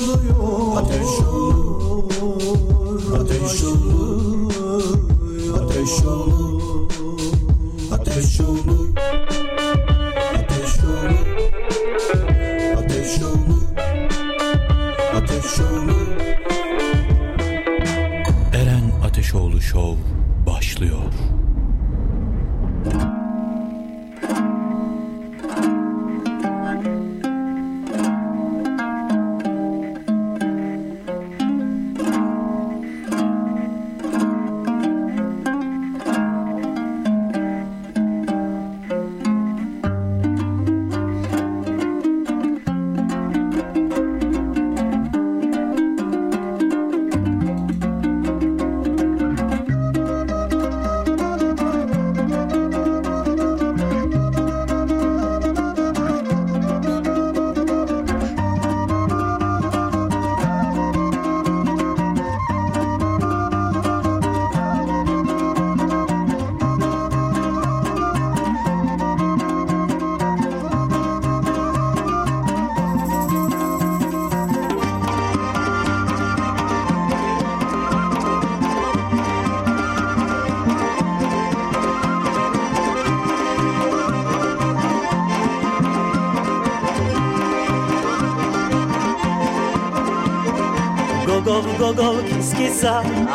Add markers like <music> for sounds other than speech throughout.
başlıyor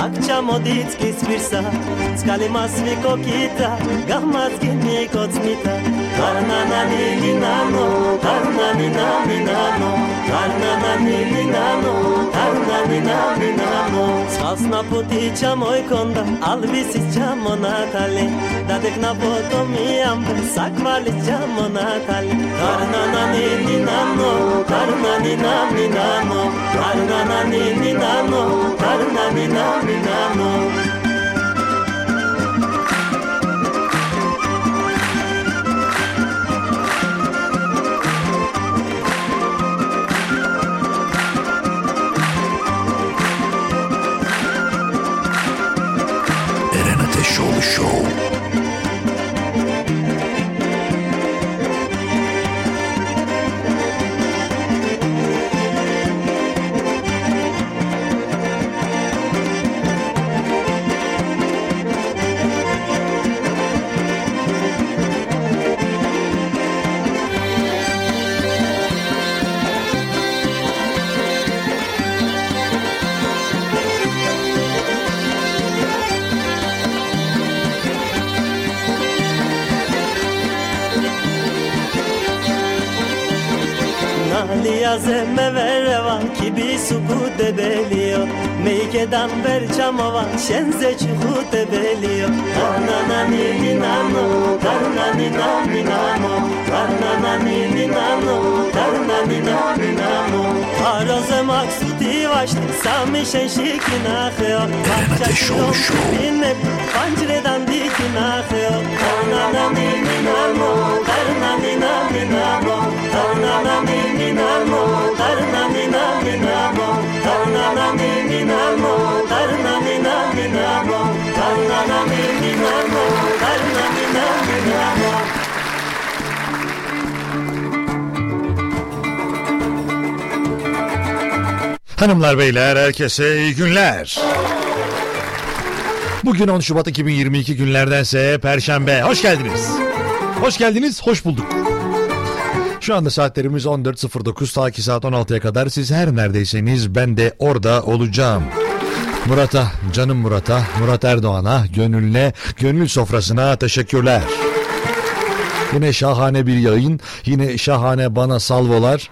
აქ ჩამოდით ის პირსა სკალი მას მიკოკიტა გამაძგინი კოცნიტა გარნანანი გინანო გარნანი ნამინანო გარნანანი გინანო გარნანი ნამინანო. სხალს ნაპოტი ჩამოიქონდა ალვისის ჩამონათალი. Dadek na potomijam, sak malićamo natal Karna na ni ni nano, karna ni nam ni nano Karna na ni ni nano, karna ni nam ni nano Zemme vereva kibi suku debelio Meykedan ver çamova şenze çuhu debelio Karnana ni minano, karna ni na minano Karnana ni minano, karna ni na minano Aroze maksuti vaşti sami şenşiki naheo Ateşoğlu Show. Binne pancredan diki naheo Karnana ni minano, karna ni na minano Karnana ni minano, karna ni na minano Karnana ni minano, Hanımlar beyler herkese iyi günler. Bugün 10 Şubat 2022 günlerdense Perşembe. Hoş geldiniz. Hoş geldiniz, hoş bulduk. Şu anda saatlerimiz 14.09 ta ki saat 16'ya kadar siz her neredeyseniz ben de orada olacağım. Murat'a, canım Murat'a, Murat Erdoğan'a, gönlüne, gönül sofrasına teşekkürler. Yine şahane bir yayın. Yine şahane bana salvolar,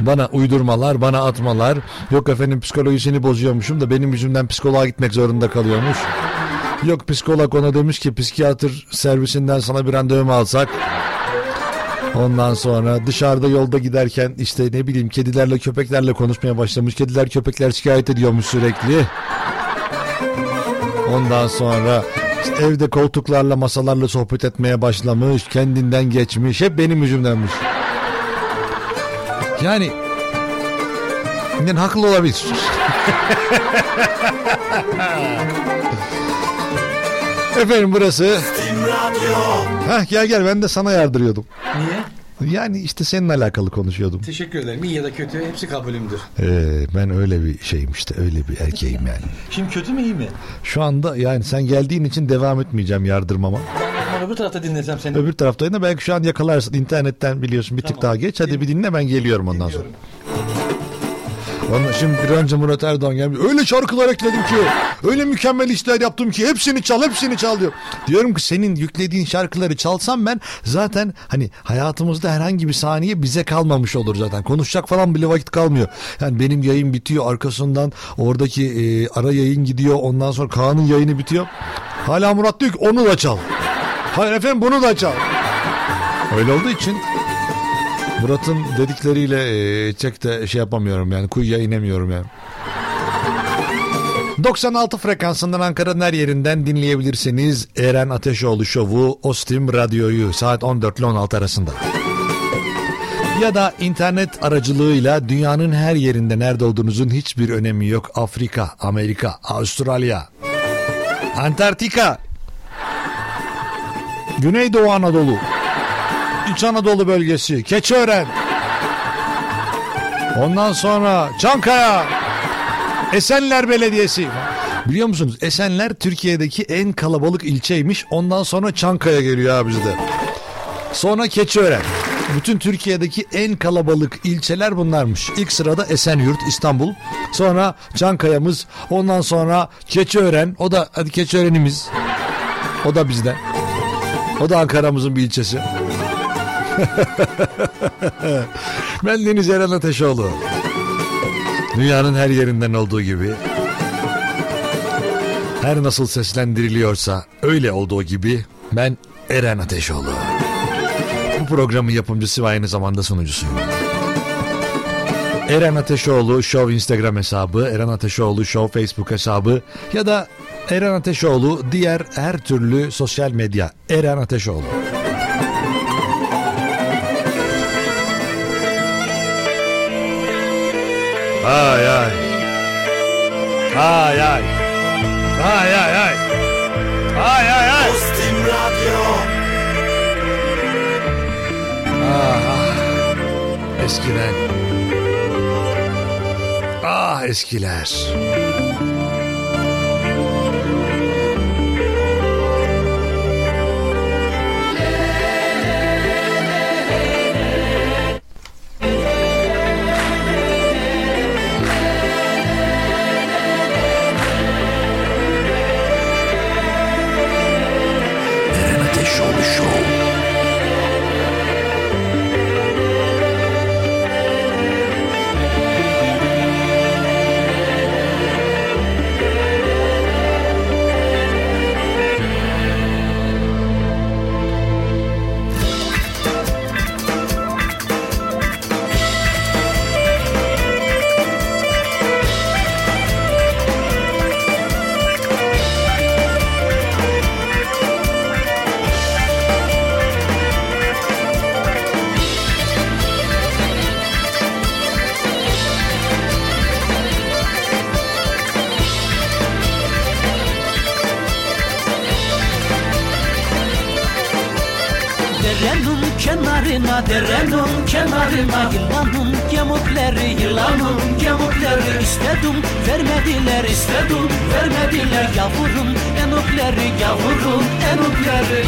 bana uydurmalar, bana atmalar. Yok efendim psikolojisini bozuyormuşum da benim yüzümden psikoloğa gitmek zorunda kalıyormuş. Yok psikolog ona demiş ki psikiyatr servisinden sana bir randevu alsak? Ondan sonra dışarıda yolda giderken işte ne bileyim kedilerle köpeklerle konuşmaya başlamış. Kediler köpekler şikayet ediyormuş sürekli. Ondan sonra işte evde koltuklarla masalarla sohbet etmeye başlamış. Kendinden geçmiş. Hep benim yüzümdenmiş. Yani haklı olabilir. <laughs> Efendim burası. Heh, gel gel ben de sana yardırıyordum. Niye? Yani işte seninle alakalı konuşuyordum. Teşekkür ederim. İyi ya da kötü hepsi kabulümdür. Ee, ben öyle bir şeyim işte öyle bir erkeğim yani. Şimdi kötü mü iyi mi? Şu anda yani sen geldiğin için devam etmeyeceğim yardırmama. Ama öbür tarafta dinlesem seni. Öbür taraftayım da belki şu an yakalarsın. internetten biliyorsun bir tık Tamam. daha geç. Hadi bir dinle ben geliyorum ondan sonra. Dinliyorum. Ondan, şimdi bir önce Murat Erdoğan gelmiş. Öyle şarkılar ekledim ki. Öyle mükemmel işler yaptım ki. Hepsini çal hepsini çal diyor. Diyorum ki senin yüklediğin şarkıları çalsam ben zaten hani hayatımızda herhangi bir saniye bize kalmamış olur zaten. Konuşacak falan bile vakit kalmıyor. Yani benim yayın bitiyor arkasından oradaki e, ara yayın gidiyor. Ondan sonra Kaan'ın yayını bitiyor. Hala Murat diyor ki onu da çal. Hayır efendim bunu da çal. Öyle olduğu için Murat'ın dedikleriyle e, çek de şey yapamıyorum yani kuyuya inemiyorum yani. 96 frekansından Ankara'nın her yerinden dinleyebilirsiniz. Eren Ateşoğlu Şovu, Ostim Radyo'yu saat 14 ile 16 arasında. Ya da internet aracılığıyla dünyanın her yerinde nerede olduğunuzun hiçbir önemi yok. Afrika, Amerika, Avustralya, Antarktika, Güneydoğu Anadolu, İç Anadolu bölgesi, Keçiören. Ondan sonra Çankaya, Esenler Belediyesi. Biliyor musunuz Esenler Türkiye'deki en kalabalık ilçeymiş. Ondan sonra Çankaya geliyor abi bizde. Sonra Keçiören. Bütün Türkiye'deki en kalabalık ilçeler bunlarmış. İlk sırada Esenyurt, İstanbul. Sonra Çankaya'mız. Ondan sonra Keçiören. O da hadi Keçiören'imiz. O da bizden. O da Ankara'mızın bir ilçesi. <laughs> ben Deniz Eren Ateşoğlu. Dünyanın her yerinden olduğu gibi her nasıl seslendiriliyorsa öyle olduğu gibi ben Eren Ateşoğlu. Bu programın yapımcısı ve aynı zamanda sunucusuyum. Eren Ateşoğlu Show Instagram hesabı, Eren Ateşoğlu Show Facebook hesabı ya da Eren Ateşoğlu diğer her türlü sosyal medya Eren Ateşoğlu. Ay ay. Ay ay. Ay ay ay. Ay ay ay. Ostim Radyo Ah, ah. Eskiden. Ah eskiler. Derenin kenarına Yılanın gemukleri, yılanın gemukleri İstedim, vermediler, istedim, vermediler Yavrum enukleri, yavrum enukleri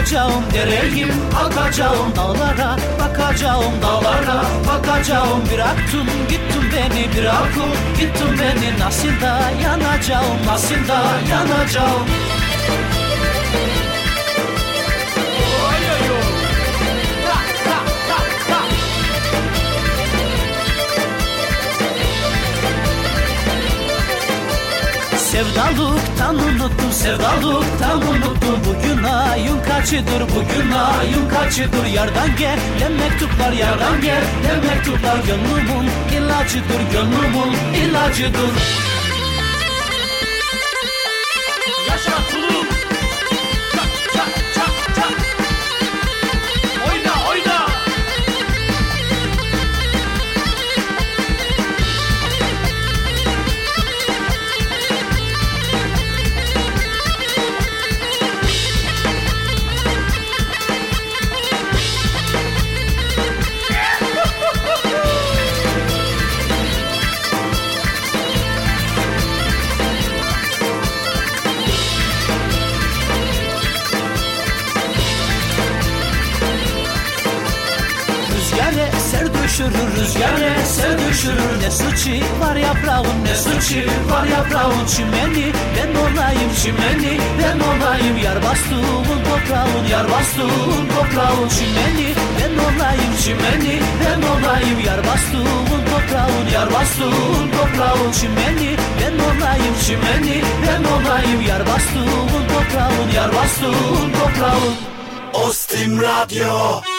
akacağım, dereyim akacağım Dağlara bakacağım, dağlara bakacağım Bıraktın gittin beni, bıraktın gittin beni Nasıl da yanacağım, nasıl da yanacağım Sevdalıktan unuttum, sevdalıktan unuttum. Bugün ayın kaçıdır, bugün ayın kaçıdır? Yardan gelen mektuplar, yardan gelen mektuplar Gönlümün ilacıdır, gönlümün ilacıdır olayım çimeni. Ben olayım yar bastığın toprağın Yar bastığın toprağın Çimeni. Ben olayım çimeni. Ben olayım yar bastığın toprağın Yar bastığın toprağın Çimeni. Ben olayım çimeni. Ben olayım yar bastığın toprağın Yar bastığın toprağın. Ostim Radyo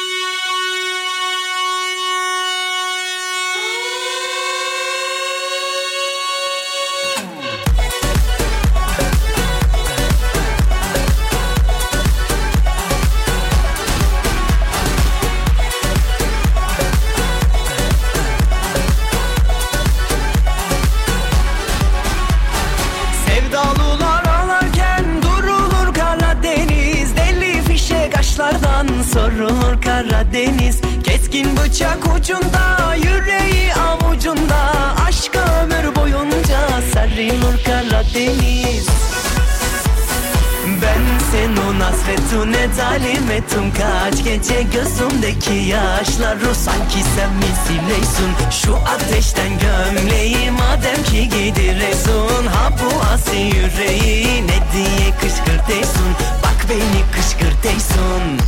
zalimetim Kaç gece gözümdeki yaşları Sanki sen misileysun Şu ateşten gömleği Madem ki gidiresun Ha bu asi yüreği Ne diye kışkırteysun Bak beni kışkırteysun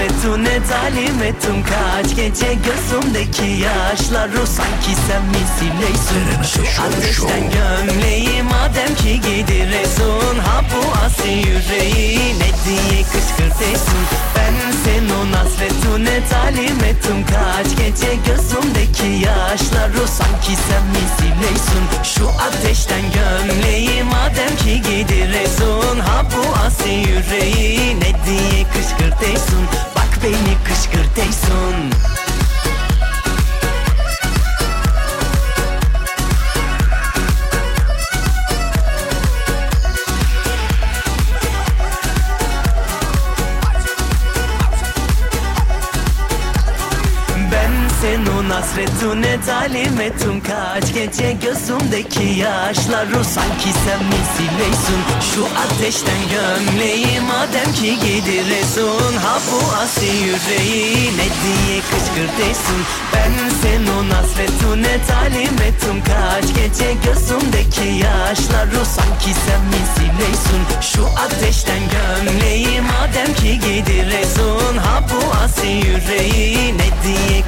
hasretine zalim ettim Kaç gece gözümdeki yaşları Sanki sen misileysun Şu ateşten gömleği madem ki gidiresun Ha bu asi yüreği ne diye kışkırteysun Ben senin hasretine zalim ettim Kaç gece gözümdeki yaşları Sanki sen misileysun Şu ateşten gömleği madem ki gidiresun Ha bu asi yüreği ne diye kışkırteysun Bak beni kışkırteysun senin hasretine zalim ettim Kaç gece gözümdeki yaşları Sanki sen misileysun Şu ateşten gömleği Madem ki gidiresun Ha bu asi yüreği Ne diye kışkırteysun Ben senin hasretine zalim ettim Kaç gece gözümdeki yaşları Sanki sen misileysun Şu ateşten gömleği Madem ki gidiresun Ha bu asi yüreği Ne diye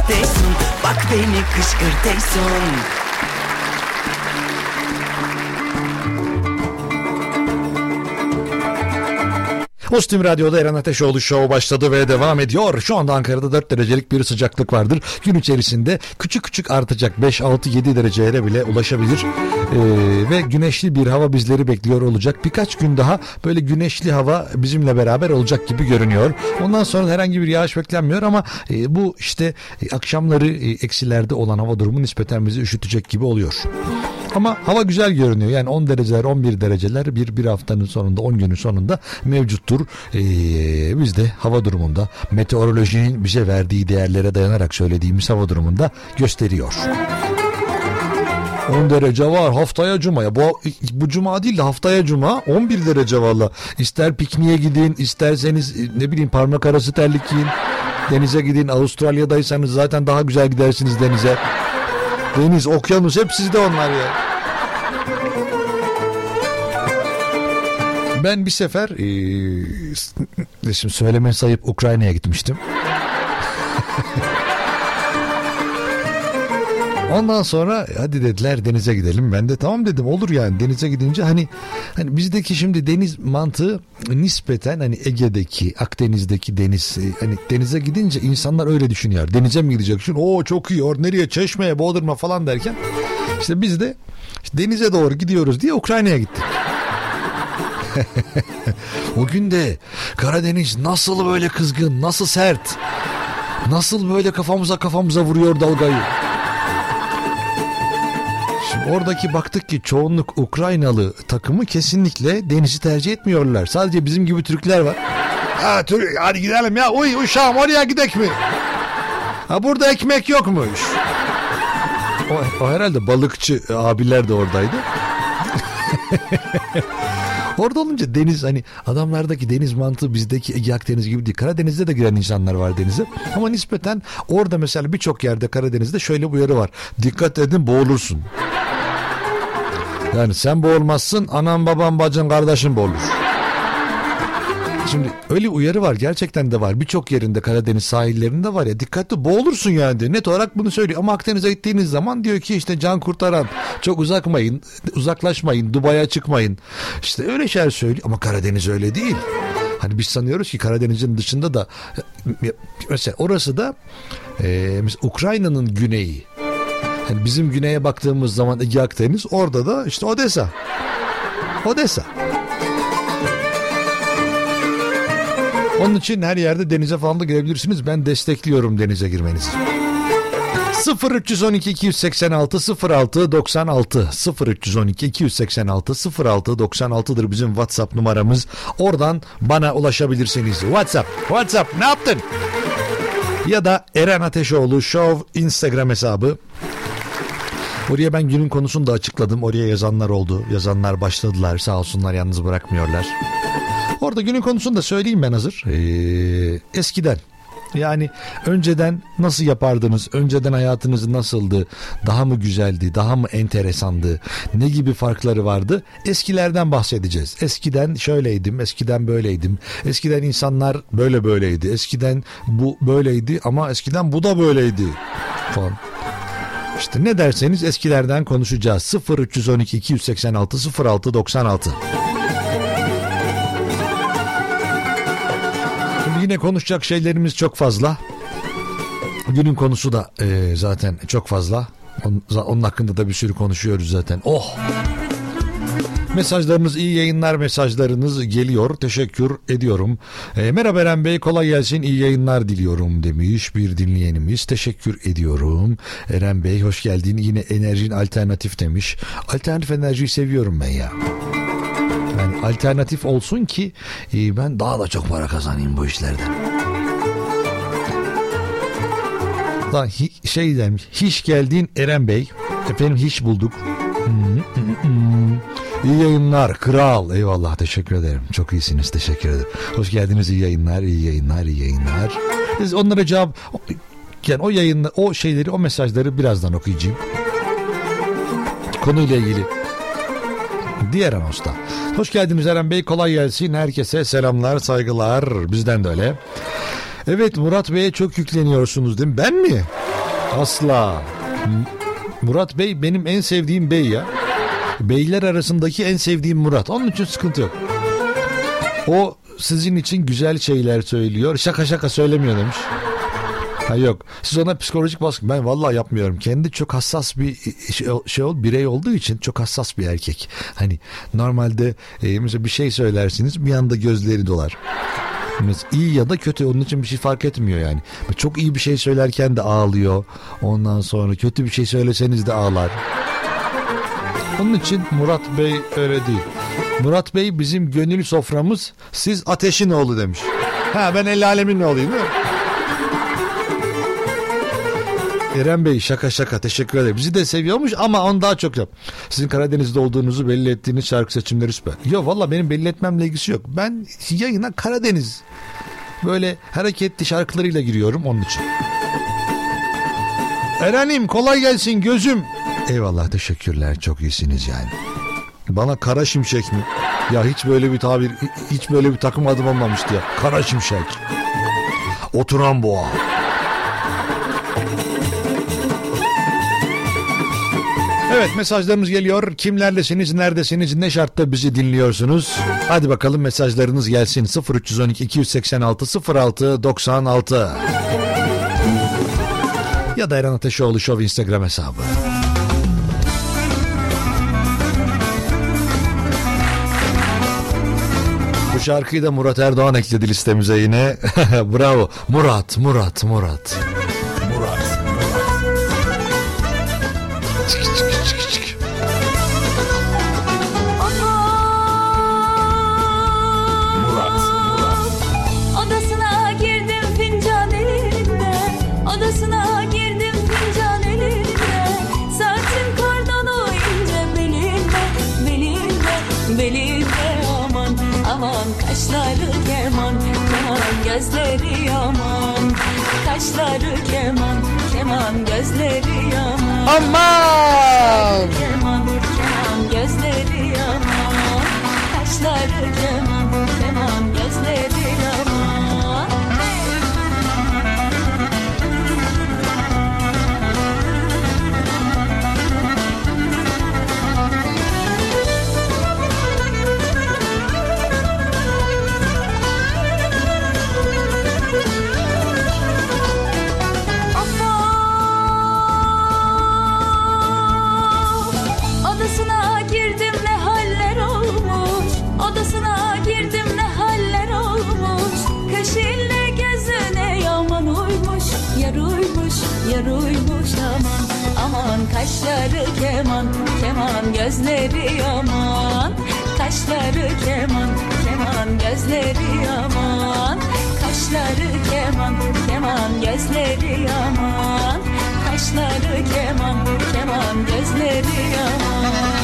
kışkırteysun Bak beni kışkırteysun Ostim Radyo'da Eren Ateşoğlu Show başladı ve devam ediyor. Şu anda Ankara'da 4 derecelik bir sıcaklık vardır. Gün içerisinde küçük küçük artacak 5, 6, 7 dereceye bile ulaşabilir. Ee, ve güneşli bir hava bizleri bekliyor olacak. Birkaç gün daha böyle güneşli hava bizimle beraber olacak gibi görünüyor. Ondan sonra herhangi bir yağış beklenmiyor ama e, bu işte e, akşamları e, eksilerde olan hava durumu nispeten bizi üşütecek gibi oluyor. Ama hava güzel görünüyor. Yani 10 dereceler 11 dereceler bir bir haftanın sonunda 10 günün sonunda mevcuttur. Ee, biz de hava durumunda meteorolojinin bize verdiği değerlere dayanarak söylediğimiz hava durumunda gösteriyor. 10 derece var haftaya cumaya. Bu, bu cuma değil de haftaya cuma 11 derece valla. İster pikniğe gidin isterseniz ne bileyim parmak arası terlik giyin. Denize gidin Avustralya'daysanız zaten daha güzel gidersiniz denize. Deniz, okyanus hep sizde onlar ya. Ben bir sefer e, şimdi söyleme sayıp Ukrayna'ya gitmiştim. <laughs> Ondan sonra hadi dediler denize gidelim. Ben de tamam dedim olur yani denize gidince hani hani bizdeki şimdi deniz mantığı nispeten hani Ege'deki Akdeniz'deki deniz hani denize gidince insanlar öyle düşünüyor. Denize mi gidecek? Şimdi o çok iyi. Or nereye? Çeşmeye, Bodrum'a falan derken işte biz de işte denize doğru gidiyoruz diye Ukrayna'ya gittik. <laughs> o gün de Karadeniz nasıl böyle kızgın, nasıl sert, nasıl böyle kafamıza kafamıza vuruyor dalgayı. Şimdi oradaki baktık ki çoğunluk Ukraynalı takımı kesinlikle denizi tercih etmiyorlar. Sadece bizim gibi Türkler var. Ha, Türk, hadi gidelim ya. Uy uşağım oraya gidek mi? Ha burada ekmek yokmuş. O, o herhalde balıkçı abiler de oradaydı. <laughs> Orada olunca deniz hani adamlardaki deniz mantığı bizdeki Ege Akdeniz gibi değil. Karadeniz'de de giren insanlar var denize. Ama nispeten orada mesela birçok yerde Karadeniz'de şöyle bir uyarı var. Dikkat edin boğulursun. Yani sen boğulmazsın anan baban bacın kardeşin boğulur. Şimdi öyle uyarı var gerçekten de var. Birçok yerinde Karadeniz sahillerinde var ya dikkatli boğulursun yani diyor. Net olarak bunu söylüyor. Ama Akdeniz'e gittiğiniz zaman diyor ki işte can kurtaran çok uzakmayın, uzaklaşmayın, Dubai'ye çıkmayın. İşte öyle şeyler söylüyor ama Karadeniz öyle değil. Hani biz sanıyoruz ki Karadeniz'in dışında da mesela orası da e, Ukrayna'nın güneyi. Yani bizim güneye baktığımız zaman Ege Akdeniz orada da işte Odessa. Odessa. Onun için her yerde denize falan da girebilirsiniz. Ben destekliyorum denize girmenizi. 0312 286 06 96 0312 286 06 96'dır bizim WhatsApp numaramız. Oradan bana ulaşabilirsiniz. WhatsApp, WhatsApp ne yaptın? Ya da Eren Ateşoğlu Show Instagram hesabı. Oraya ben günün konusunu da açıkladım. Oraya yazanlar oldu. Yazanlar başladılar. Sağ olsunlar yalnız bırakmıyorlar. Orada günün konusunu da söyleyeyim ben hazır. Ee, eskiden yani önceden nasıl yapardınız? Önceden hayatınız nasıldı? Daha mı güzeldi? Daha mı enteresandı? Ne gibi farkları vardı? Eskilerden bahsedeceğiz. Eskiden şöyleydim, eskiden böyleydim. Eskiden insanlar böyle böyleydi. Eskiden bu böyleydi ama eskiden bu da böyleydi falan. İşte ne derseniz eskilerden konuşacağız. 0312 286 06 96. yine konuşacak şeylerimiz çok fazla. Günün konusu da e, zaten çok fazla. Onun, onun hakkında da bir sürü konuşuyoruz zaten. Oh! Mesajlarınız iyi yayınlar mesajlarınız geliyor. Teşekkür ediyorum. E, merhaba Eren Bey kolay gelsin iyi yayınlar diliyorum demiş bir dinleyenimiz. Teşekkür ediyorum. Eren Bey hoş geldin. Yine enerjin alternatif demiş. Alternatif enerjiyi seviyorum ben ya. Alternatif olsun ki e, ben daha da çok para kazanayım bu işlerden. Lan şey demiş. Hiç geldin Eren Bey. Efendim hiç bulduk. <laughs> İyi yayınlar kral. Eyvallah teşekkür ederim. Çok iyisiniz teşekkür ederim. Hoş geldiniz iyi yayınlar iyi yayınlar iyi yayınlar. Biz onlara cevap yani o yayınla o şeyleri o mesajları birazdan okuyacağım. Konuyla ilgili. Diğer anosta. Hoş geldiniz Eren Bey kolay gelsin. Herkese selamlar saygılar bizden de öyle. Evet Murat Bey'e çok yükleniyorsunuz değil mi? Ben mi? Asla. Murat Bey benim en sevdiğim bey ya. Beyler arasındaki en sevdiğim Murat. Onun için sıkıntı yok. O sizin için güzel şeyler söylüyor. Şaka şaka söylemiyor demiş. Ha yok. Siz ona psikolojik baskı. Ben vallahi yapmıyorum. Kendi çok hassas bir şey, şey ol, birey olduğu için çok hassas bir erkek. Hani normalde e, mesela bir şey söylersiniz bir anda gözleri dolar. İyi ya da kötü onun için bir şey fark etmiyor yani. Çok iyi bir şey söylerken de ağlıyor. Ondan sonra kötü bir şey söyleseniz de ağlar. Onun için Murat Bey öyle değil. Murat Bey bizim gönül soframız siz ateşin oğlu demiş. Ha ben el alemin oğluyum değil mi? Eren Bey şaka şaka teşekkür ederim. Bizi de seviyormuş ama onu daha çok yap. Sizin Karadeniz'de olduğunuzu belli ettiğiniz şarkı seçimleri süper. Yok valla benim belli etmemle ilgisi yok. Ben yayına Karadeniz böyle hareketli şarkılarıyla giriyorum onun için. Eren'im kolay gelsin gözüm. Eyvallah teşekkürler çok iyisiniz yani. Bana kara şimşek mi? Ya hiç böyle bir tabir, hiç böyle bir takım adım olmamıştı ya. Kara şimşek. Oturan boğa. Evet mesajlarımız geliyor. Kimlerlesiniz, neredesiniz, ne şartta bizi dinliyorsunuz? Hadi bakalım mesajlarınız gelsin. 0312 286 06 96 ya da Eren Ateşoğlu Show Instagram hesabı. Bu şarkıyı da Murat Erdoğan ekledi listemize yine. <laughs> Bravo. Murat, Murat, Murat. Murat. Çık, keman Keman gözleri yaman. Aman! Keman, keman gözleri yaman. Kaşları keman, kaşları keman, keman gözleri yaman Kaşları keman, keman gözleri yaman Kaşları keman, keman gözleri yaman Kaşları keman, keman gözleri yaman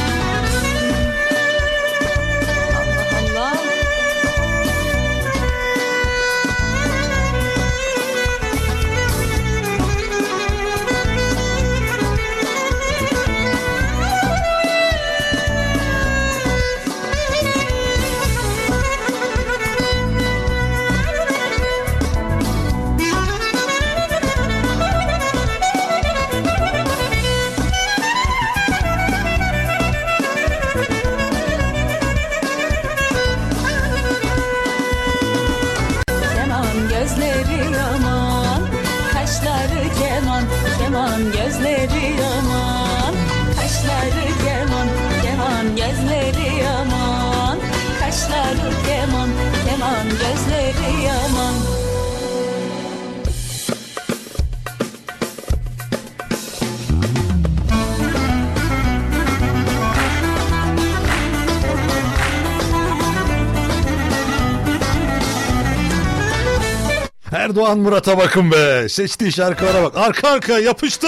Erdoğan Murat'a bakın be. Seçtiği şarkılara bak. Arka arka yapıştı.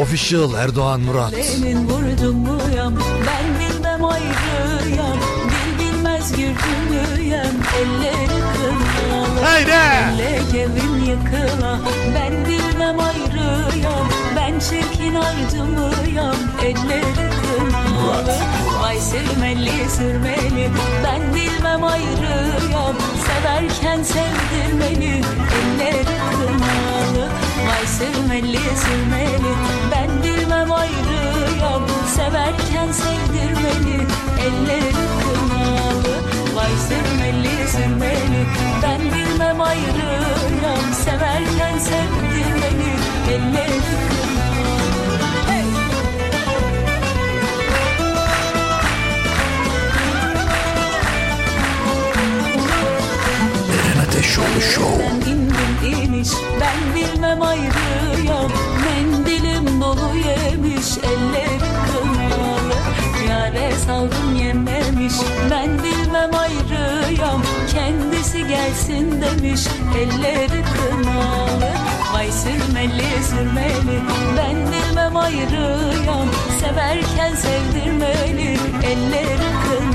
Official Erdoğan Murat. Senin vurdun mu yam Ben bilmem ayrıyam Bil bilmez gürdümüyem Elleri kınalı Haydi. Elle gevin yıkıla Ben bilmem ayrıyam Ben çirkin ardımıyam Elleri kınalı Vay sürmeli sürmeli. Ben bilmem ayrıyam Severken sevdirmeli Elleri kınalı Vay sürmeli sürmeli. Ben bilmem ayrıyam Severken sevdirmeli Elleri kınalı Vay sürmeli sürmeli. Ben bilmem ayrıyam Severken sevdirmeli Elleri kınalı Ateşoğlu Show. Ben indim iniş ben bilmem ayrıyam. Mendilim dolu yemiş elleri kınalı Yare saldım yememiş ben bilmem ayrıyam. Kendisi gelsin demiş elleri kınalı Vay sürmeli sürmeli ben bilmem ayrıyam. Severken sevdirmeli elleri kınalı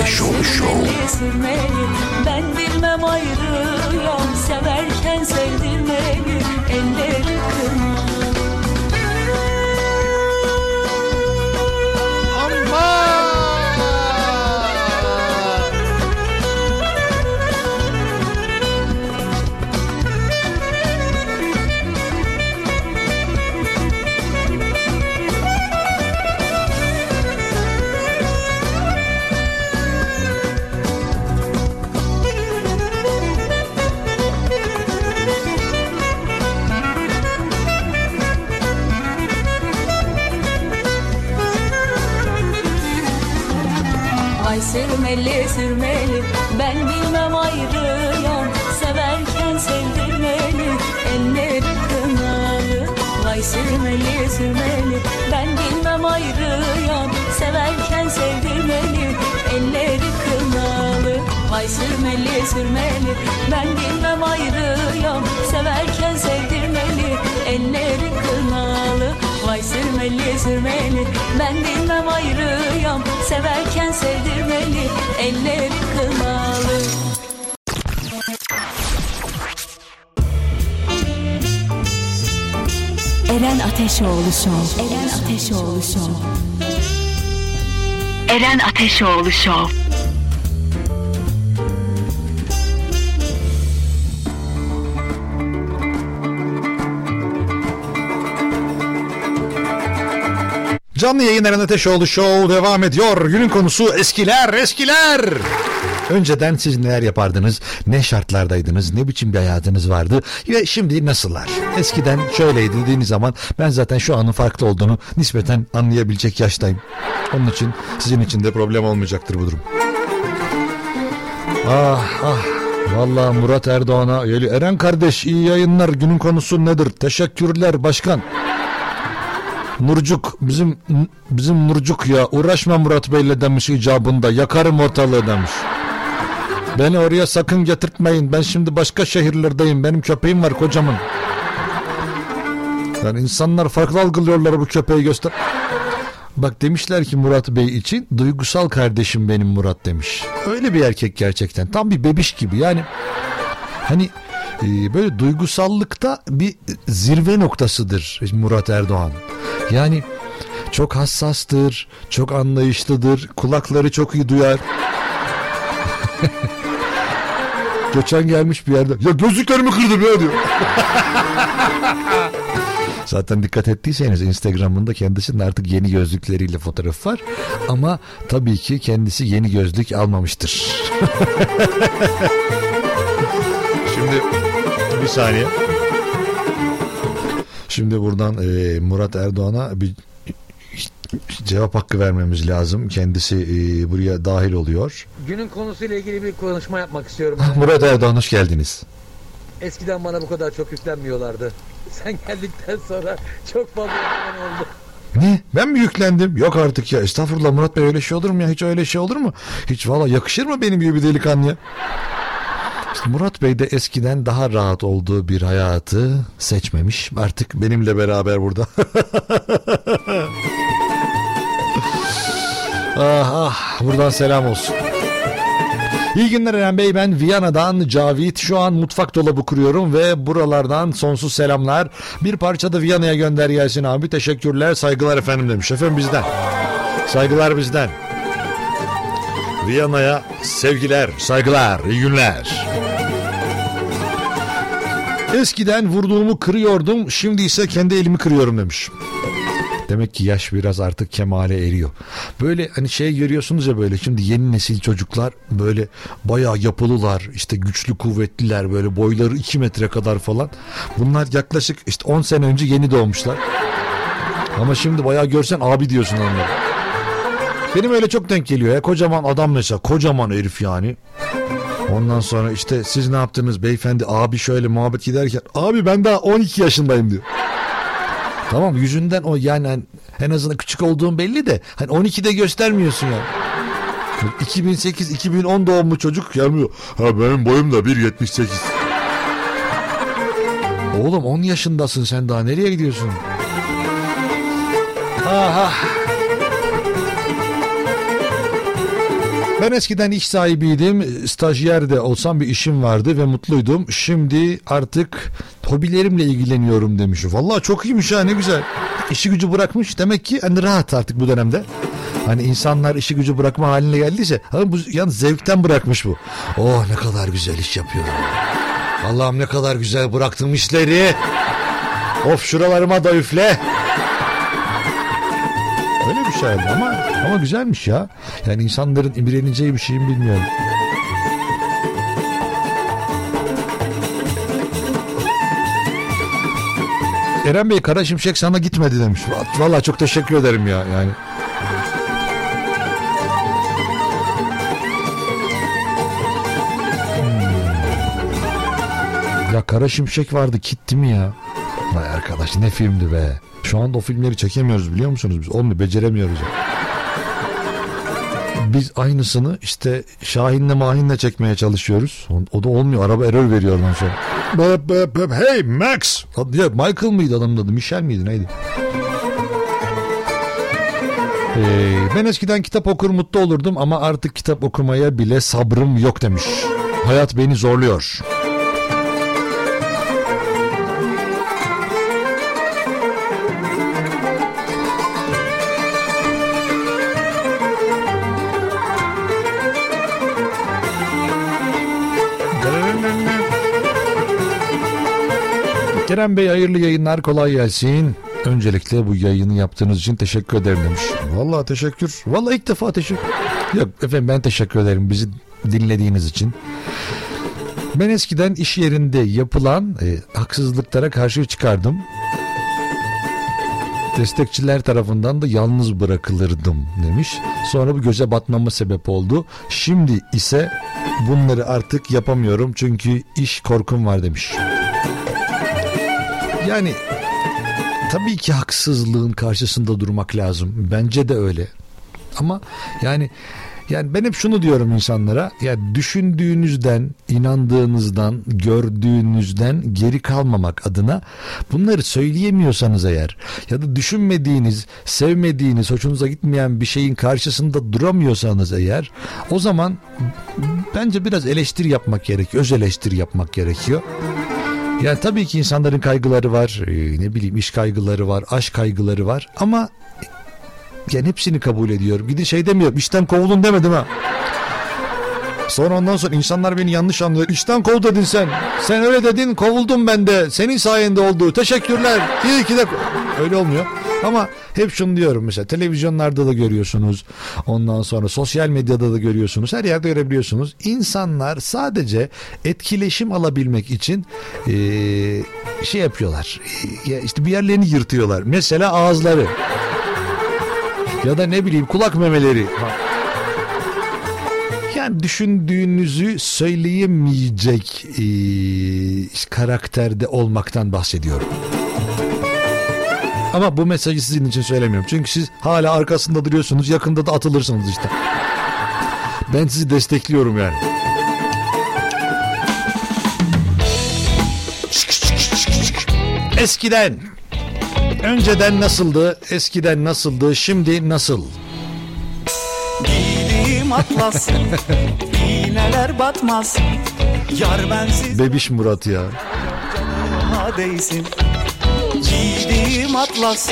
Vay Show. sürmeli Ben bilmem ayrıyam Severken sevdirmeli Elleri kırmalı sürmeli sürmeli. Ben bilmem ayrıyam Severken sevdirmeli. Elleri kınalı Vay sürmeli sürmeli. Ben bilmem ayrıyam Severken sevdirmeli. Elleri kınalı Vay sürmeli sürmeli. Ben bilmem ayrıyam Severken sevdirmeli. Elleri kınalı Vay sürmeli sürmeli Ben bilmem ayrıyam Severken sevdirmeli Elleri kınalı Eren Ateşoğlu Show. Eren Ateşoğlu Show. Eren Ateşoğlu Show. Canlı yayın Eren Ateşoğlu Show devam ediyor. Günün konusu eskiler eskiler. Önceden siz neler yapardınız, ne şartlardaydınız, ne biçim bir hayatınız vardı ve şimdi nasıllar? Eskiden şöyleydi dediğiniz zaman ben zaten şu anın farklı olduğunu nispeten anlayabilecek yaştayım. Onun için sizin için de problem olmayacaktır bu durum. Ah ah Vallahi Murat Erdoğan'a Eren kardeş iyi yayınlar günün konusu nedir? Teşekkürler başkan. Nurcuk bizim bizim Nurcuk ya uğraşma Murat Bey'le demiş icabında yakarım ortalığı demiş. Beni oraya sakın getirtmeyin ben şimdi başka şehirlerdeyim benim köpeğim var kocaman. Yani insanlar farklı algılıyorlar bu köpeği göster. Bak demişler ki Murat Bey için duygusal kardeşim benim Murat demiş. Öyle bir erkek gerçekten tam bir bebiş gibi yani. Hani e, böyle duygusallıkta bir zirve noktasıdır Murat Erdoğan. Yani çok hassastır, çok anlayışlıdır, kulakları çok iyi duyar. <laughs> Geçen gelmiş bir yerde. Ya gözlüklerimi kırdım ya diyor. <laughs> Zaten dikkat ettiyseniz Instagram'ında kendisinin artık yeni gözlükleriyle fotoğraf var. Ama tabii ki kendisi yeni gözlük almamıştır. <laughs> Şimdi bir saniye. Şimdi buradan e, Murat Erdoğan'a bir cevap hakkı vermemiz lazım. Kendisi e, buraya dahil oluyor. Günün konusuyla ilgili bir konuşma yapmak istiyorum. <laughs> Murat Erdoğan hoş geldiniz. Eskiden bana bu kadar çok yüklenmiyorlardı. Sen geldikten sonra çok fazla yüklen oldu. Ne? Ben mi yüklendim? Yok artık ya. Estağfurullah Murat Bey öyle şey olur mu ya? Hiç öyle şey olur mu? Hiç valla yakışır mı benim gibi bir delikanlıya? İşte Murat Bey de eskiden daha rahat olduğu bir hayatı seçmemiş. Artık benimle beraber burada. <laughs> ah ah buradan selam olsun. İyi günler Eren Bey ben Viyana'dan Cavit şu an mutfak dolabı kuruyorum ve buralardan sonsuz selamlar. Bir parça da Viyana'ya gönder gelsin abi teşekkürler saygılar efendim demiş. Efendim bizden saygılar bizden. Viyana'ya sevgiler saygılar iyi günler. Eskiden vurduğumu kırıyordum şimdi ise kendi elimi kırıyorum demiş. Demek ki yaş biraz artık kemale eriyor. Böyle hani şey görüyorsunuz ya böyle şimdi yeni nesil çocuklar böyle bayağı yapılılar işte güçlü kuvvetliler böyle boyları 2 metre kadar falan. Bunlar yaklaşık işte 10 sene önce yeni doğmuşlar. Ama şimdi bayağı görsen abi diyorsun onlara. Benim öyle çok denk geliyor ya kocaman adam mesela kocaman herif yani. Ondan sonra işte siz ne yaptınız beyefendi abi şöyle muhabbet giderken abi ben daha 12 yaşındayım diyor. Tamam yüzünden o yani hani en azından küçük olduğun belli de hani 12'de göstermiyorsun ya. Yani. 2008-2010 doğumlu çocuk gelmiyor. Ha benim boyum da 1.78. Oğlum 10 yaşındasın sen daha nereye gidiyorsun? Aha. Ben eskiden iş sahibiydim. Stajyer de olsam bir işim vardı ve mutluydum. Şimdi artık hobilerimle ilgileniyorum demiş. Vallahi çok iyiymiş ha ne güzel. İşi gücü bırakmış demek ki hani rahat artık bu dönemde. Hani insanlar işi gücü bırakma haline geldiyse ama bu yalnız zevkten bırakmış bu. Oh ne kadar güzel iş yapıyor. Allah'ım ne kadar güzel bıraktım işleri. Of şuralarıma da üfle. Böyle bir şey şarkı ama ama güzelmiş ya. Yani insanların imreneceği bir şey mi bilmiyorum. Eren Bey Kara Şimşek sana gitmedi demiş. Valla çok teşekkür ederim ya yani. Hmm. Ya Kara Şimşek vardı gitti mi ya? Vay arkadaş ne filmdi be. Şu anda o filmleri çekemiyoruz biliyor musunuz biz? Olmuyor beceremiyoruz. Biz aynısını işte Şahin'le Mahin'le çekmeye çalışıyoruz. O, da olmuyor. Araba error veriyor ondan sonra. Böp, böp, böp. Hey Max. Ya Michael mıydı adamın adı? Michel miydi neydi? Ee, ben eskiden kitap okur mutlu olurdum ama artık kitap okumaya bile sabrım yok demiş. Hayat beni zorluyor. Kerem Bey hayırlı yayınlar kolay gelsin. Öncelikle bu yayını yaptığınız için teşekkür ederim demiş. Vallahi teşekkür. Vallahi ilk defa teşekkür. Yok efendim ben teşekkür ederim bizi dinlediğiniz için. Ben eskiden iş yerinde yapılan e, haksızlıklara karşı çıkardım. Destekçiler tarafından da yalnız bırakılırdım demiş. Sonra bu göze batmama sebep oldu. Şimdi ise bunları artık yapamıyorum çünkü iş korkum var demiş. Yani tabii ki haksızlığın karşısında durmak lazım. Bence de öyle. Ama yani yani ben hep şunu diyorum insanlara. Ya düşündüğünüzden, inandığınızdan, gördüğünüzden geri kalmamak adına bunları söyleyemiyorsanız eğer ya da düşünmediğiniz, sevmediğiniz, hoşunuza gitmeyen bir şeyin karşısında duramıyorsanız eğer o zaman bence biraz eleştiri yapmak gerekiyor. Öz eleştiri yapmak gerekiyor. Yani tabii ki insanların kaygıları var, e, ne bileyim iş kaygıları var, aşk kaygıları var ama yani hepsini kabul ediyorum. Gidin şey demiyorum, işten kovulun demedim ha. Sonra ondan sonra insanlar beni yanlış anlıyor. İşten kov dedin sen. Sen öyle dedin kovuldum ben de. Senin sayende oldu. Teşekkürler. İyi ki de... Öyle olmuyor. Ama hep şunu diyorum mesela televizyonlarda da görüyorsunuz. Ondan sonra sosyal medyada da görüyorsunuz. Her yerde görebiliyorsunuz. İnsanlar sadece etkileşim alabilmek için eee, şey yapıyorlar. Ya işte bir yerlerini yırtıyorlar. Mesela ağızları. Ya da ne bileyim kulak memeleri. Yani düşündüğünüzü söyleyemeyecek eee, karakterde olmaktan bahsediyorum. Ama bu mesajı sizin için söylemiyorum. Çünkü siz hala arkasında duruyorsunuz. Yakında da atılırsınız işte. Ben sizi destekliyorum yani. Eskiden Önceden nasıldı? Eskiden nasıldı? Şimdi nasıl? Giydiğim atlas iğneler batmaz Yar bensiz Bebiş Murat ya. canıma değsin Giydiğim atlas.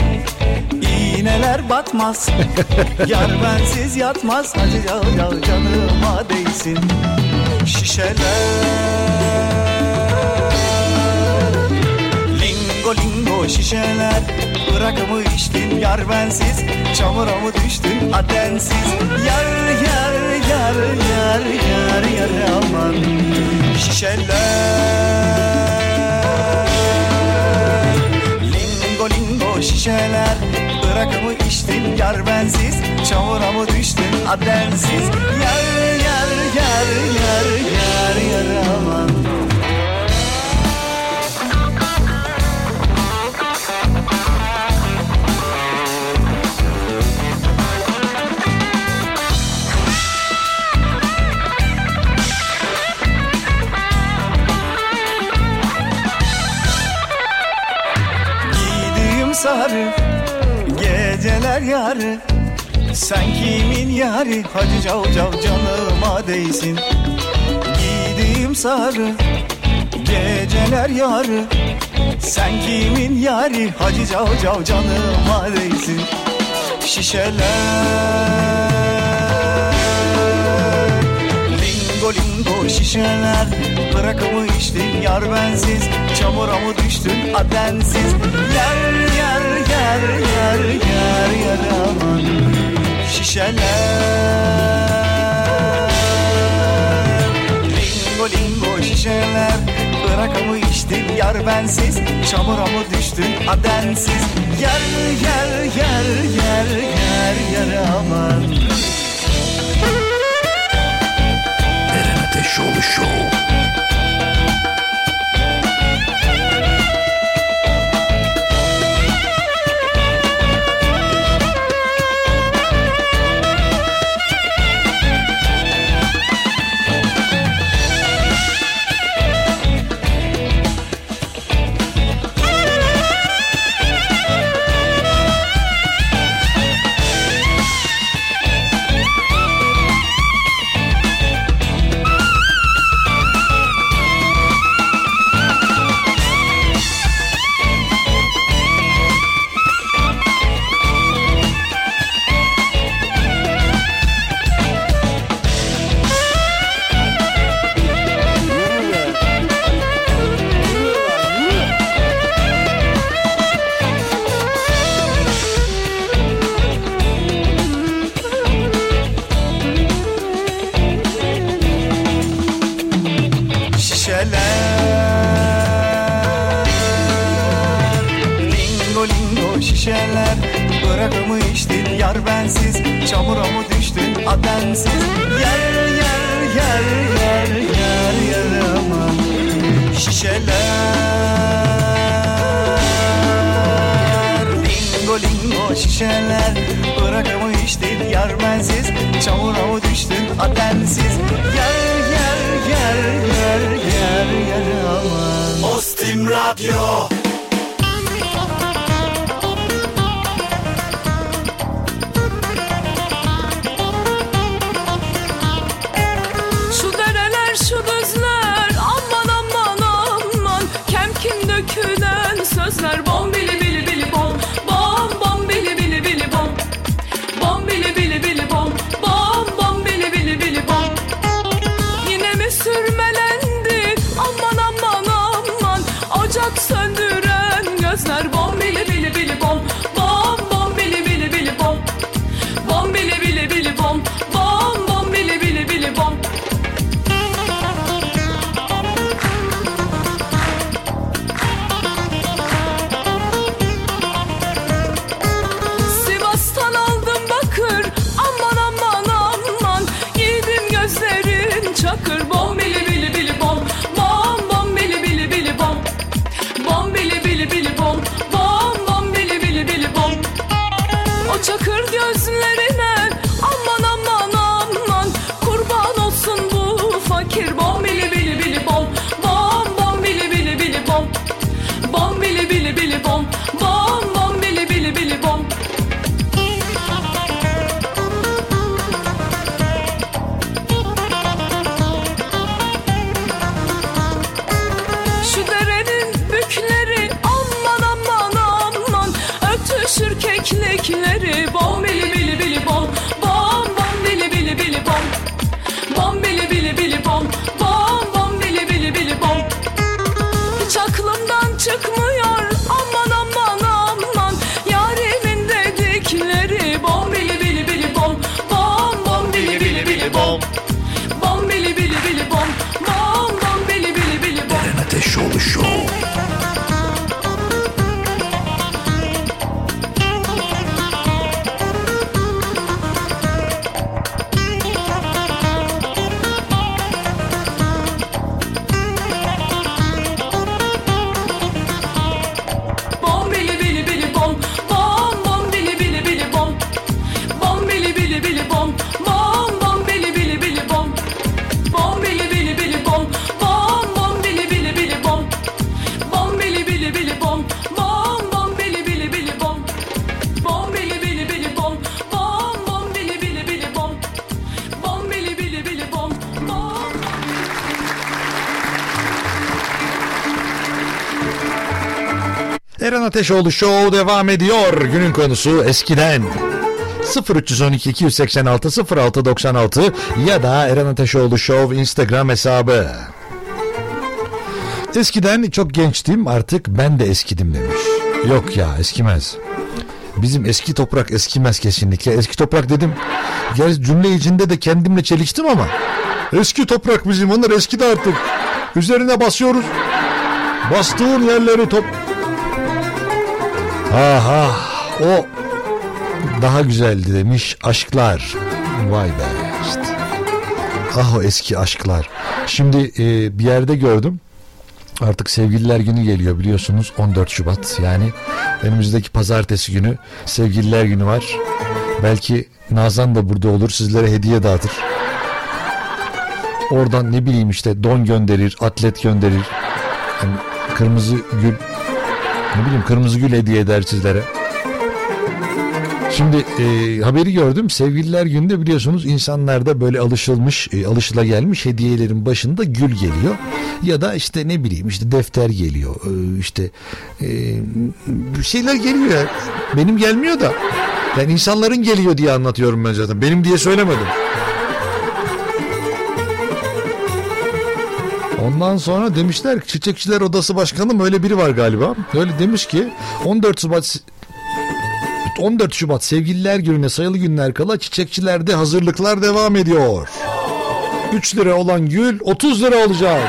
İğneler batmaz <laughs> Yar bensiz yatmaz. Hacı yal yal canıma değsin. Şişeler. Lingo lingo şişeler. Bırakımı içtin. Yar bensiz. Çamura mı düştün? Adensiz Yar yar yar yar yar yar aman. Şişeler şişeler Bırakımı içtin yar bensiz Çamura mı düştün adensiz Yar yar yar yar yar yar aman sarı geceler yarı. Sen kimin yarı? Hadi cav cav canıma değsin. Giydiğim sarı geceler yarı. Sen kimin yarı? Hadi cav cav canıma değsin. Şişeler. Lingo lingo şişeler Bırakımı içtin yar bensiz. Çamura mı düştün adensiz? Yer yer yer yer yer yer aman. Şişeler. Lingo lingo şişeler. Bırakımı içtin yar bensiz. Çamura mı düştün adensiz? Yer yer yer yer yer yer aman. Eren Ateşoğlu Show. Ostim Ateşoğlu Show devam ediyor. Günün konusu eskiden. 0312 286 0696 ya da Eren Ateşoğlu Show Instagram hesabı. Eskiden çok gençtim artık ben de eskidim demiş. Yok ya eskimez. Bizim eski toprak eskimez kesinlikle. Eski toprak dedim. Gerçi cümle içinde de kendimle çeliştim ama. Eski toprak bizim onlar eskidi artık. Üzerine basıyoruz. Bastığın yerleri top... Aha o daha güzeldi demiş aşklar. Vay be işte. Ah o eski aşklar. Şimdi e, bir yerde gördüm. Artık sevgililer günü geliyor biliyorsunuz 14 Şubat. Yani önümüzdeki pazartesi günü sevgililer günü var. Belki Nazan da burada olur sizlere hediye dağıtır. Oradan ne bileyim işte don gönderir, atlet gönderir. Yani kırmızı gül ne bileyim kırmızı gül hediye eder sizlere. Şimdi e, haberi gördüm. Sevgililer günde biliyorsunuz insanlarda böyle alışılmış, e, alışıla gelmiş hediyelerin başında gül geliyor. Ya da işte ne bileyim işte defter geliyor. E, işte e, bir şeyler geliyor. ya. Benim gelmiyor da. Ben insanların geliyor diye anlatıyorum ben zaten. Benim diye söylemedim. Ondan sonra demişler ki Çiçekçiler Odası Başkanı öyle biri var galiba. Öyle demiş ki 14 Şubat 14 Şubat Sevgililer Günü'ne sayılı günler kala çiçekçilerde hazırlıklar devam ediyor. 3 lira olan gül 30 lira olacak.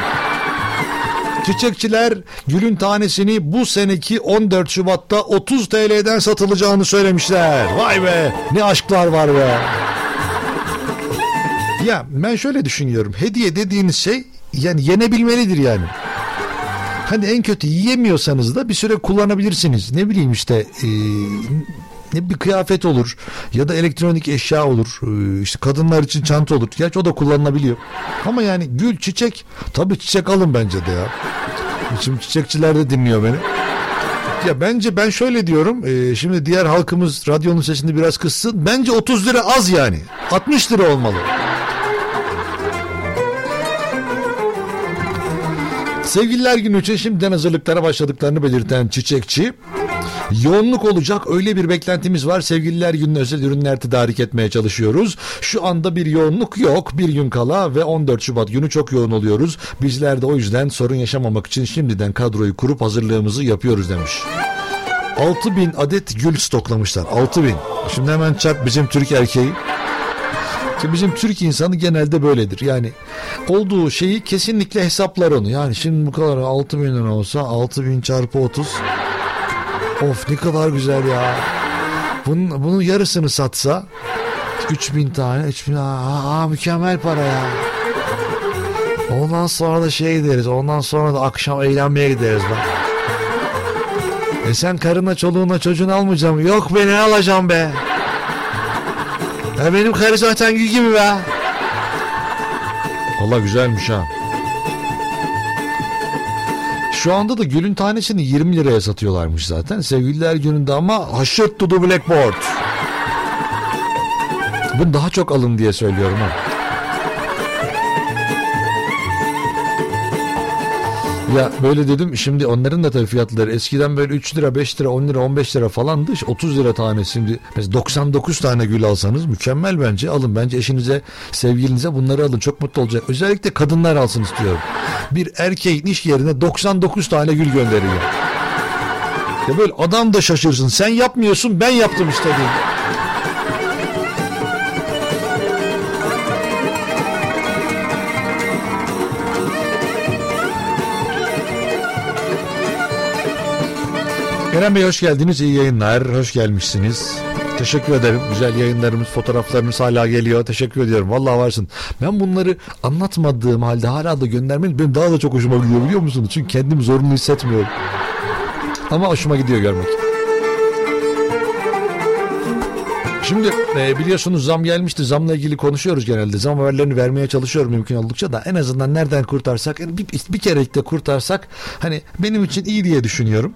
Çiçekçiler gülün tanesini bu seneki 14 Şubat'ta 30 TL'den satılacağını söylemişler. Vay be ne aşklar var be. Ya ben şöyle düşünüyorum. Hediye dediğiniz şey yani yenebilmelidir yani. Hani en kötü yiyemiyorsanız da bir süre kullanabilirsiniz. Ne bileyim işte e, ne bir kıyafet olur ya da elektronik eşya olur. E, işte kadınlar için çanta olur. Gerçi o da kullanılabiliyor. Ama yani gül, çiçek tabii çiçek alın bence de ya. Şimdi çiçekçiler de dinliyor beni. Ya bence ben şöyle diyorum. e, şimdi diğer halkımız radyonun sesini biraz kıssın. Bence 30 lira az yani. 60 lira olmalı. Sevgililer günü için şimdiden hazırlıklara başladıklarını belirten çiçekçi Yoğunluk olacak öyle bir beklentimiz var. Sevgililer gününe özel ürünler tedarik etmeye çalışıyoruz. Şu anda bir yoğunluk yok. Bir gün kala ve 14 Şubat günü çok yoğun oluyoruz. Bizler de o yüzden sorun yaşamamak için şimdiden kadroyu kurup hazırlığımızı yapıyoruz demiş. 6000 adet gül stoklamışlar. 6000. Şimdi hemen çarp bizim Türk erkeği. Ki bizim Türk insanı genelde böyledir. Yani olduğu şeyi kesinlikle hesaplar onu. Yani şimdi bu kadar 6 bin lira olsa 6 bin çarpı 30. Of ne kadar güzel ya. Bunun, bunun yarısını satsa 3000 tane 3000 aa, aa, mükemmel para ya. Ondan sonra da şey gideriz. Ondan sonra da akşam eğlenmeye gideriz bak. E sen karına çoluğuna çocuğunu almayacağım. Yok be ne alacağım be. Ya benim karı zaten gül gibi be. Valla güzelmiş ha. Şu anda da gülün tanesini 20 liraya satıyorlarmış zaten. Sevgililer gününde ama haşırt to the blackboard. Bunu daha çok alın diye söylüyorum ha. Ya böyle dedim şimdi onların da tabii fiyatları eskiden böyle 3 lira 5 lira 10 lira 15 lira falandı 30 lira tane. Şimdi mesela 99 tane gül alsanız mükemmel bence. Alın bence eşinize sevgilinize bunları alın. Çok mutlu olacak. Özellikle kadınlar alsın istiyorum. Bir erkeğin iş yerine 99 tane gül gönderiyor. Ya böyle adam da şaşırsın. Sen yapmıyorsun ben yaptım işte diye. Kerem Bey hoş geldiniz. İyi yayınlar. Hoş gelmişsiniz. Teşekkür ederim. Güzel yayınlarımız, fotoğraflarınız hala geliyor. Teşekkür ediyorum. Vallahi varsın. Ben bunları anlatmadığım halde hala da göndermeniz benim daha da çok hoşuma gidiyor biliyor musunuz? Çünkü kendimi zorunlu hissetmiyorum. Ama hoşuma gidiyor görmek. Şimdi e, biliyorsunuz zam gelmişti. Zamla ilgili konuşuyoruz genelde. Zam haberlerini vermeye çalışıyorum mümkün oldukça da en azından nereden kurtarsak bir, bir kerelikte kurtarsak hani benim için iyi diye düşünüyorum.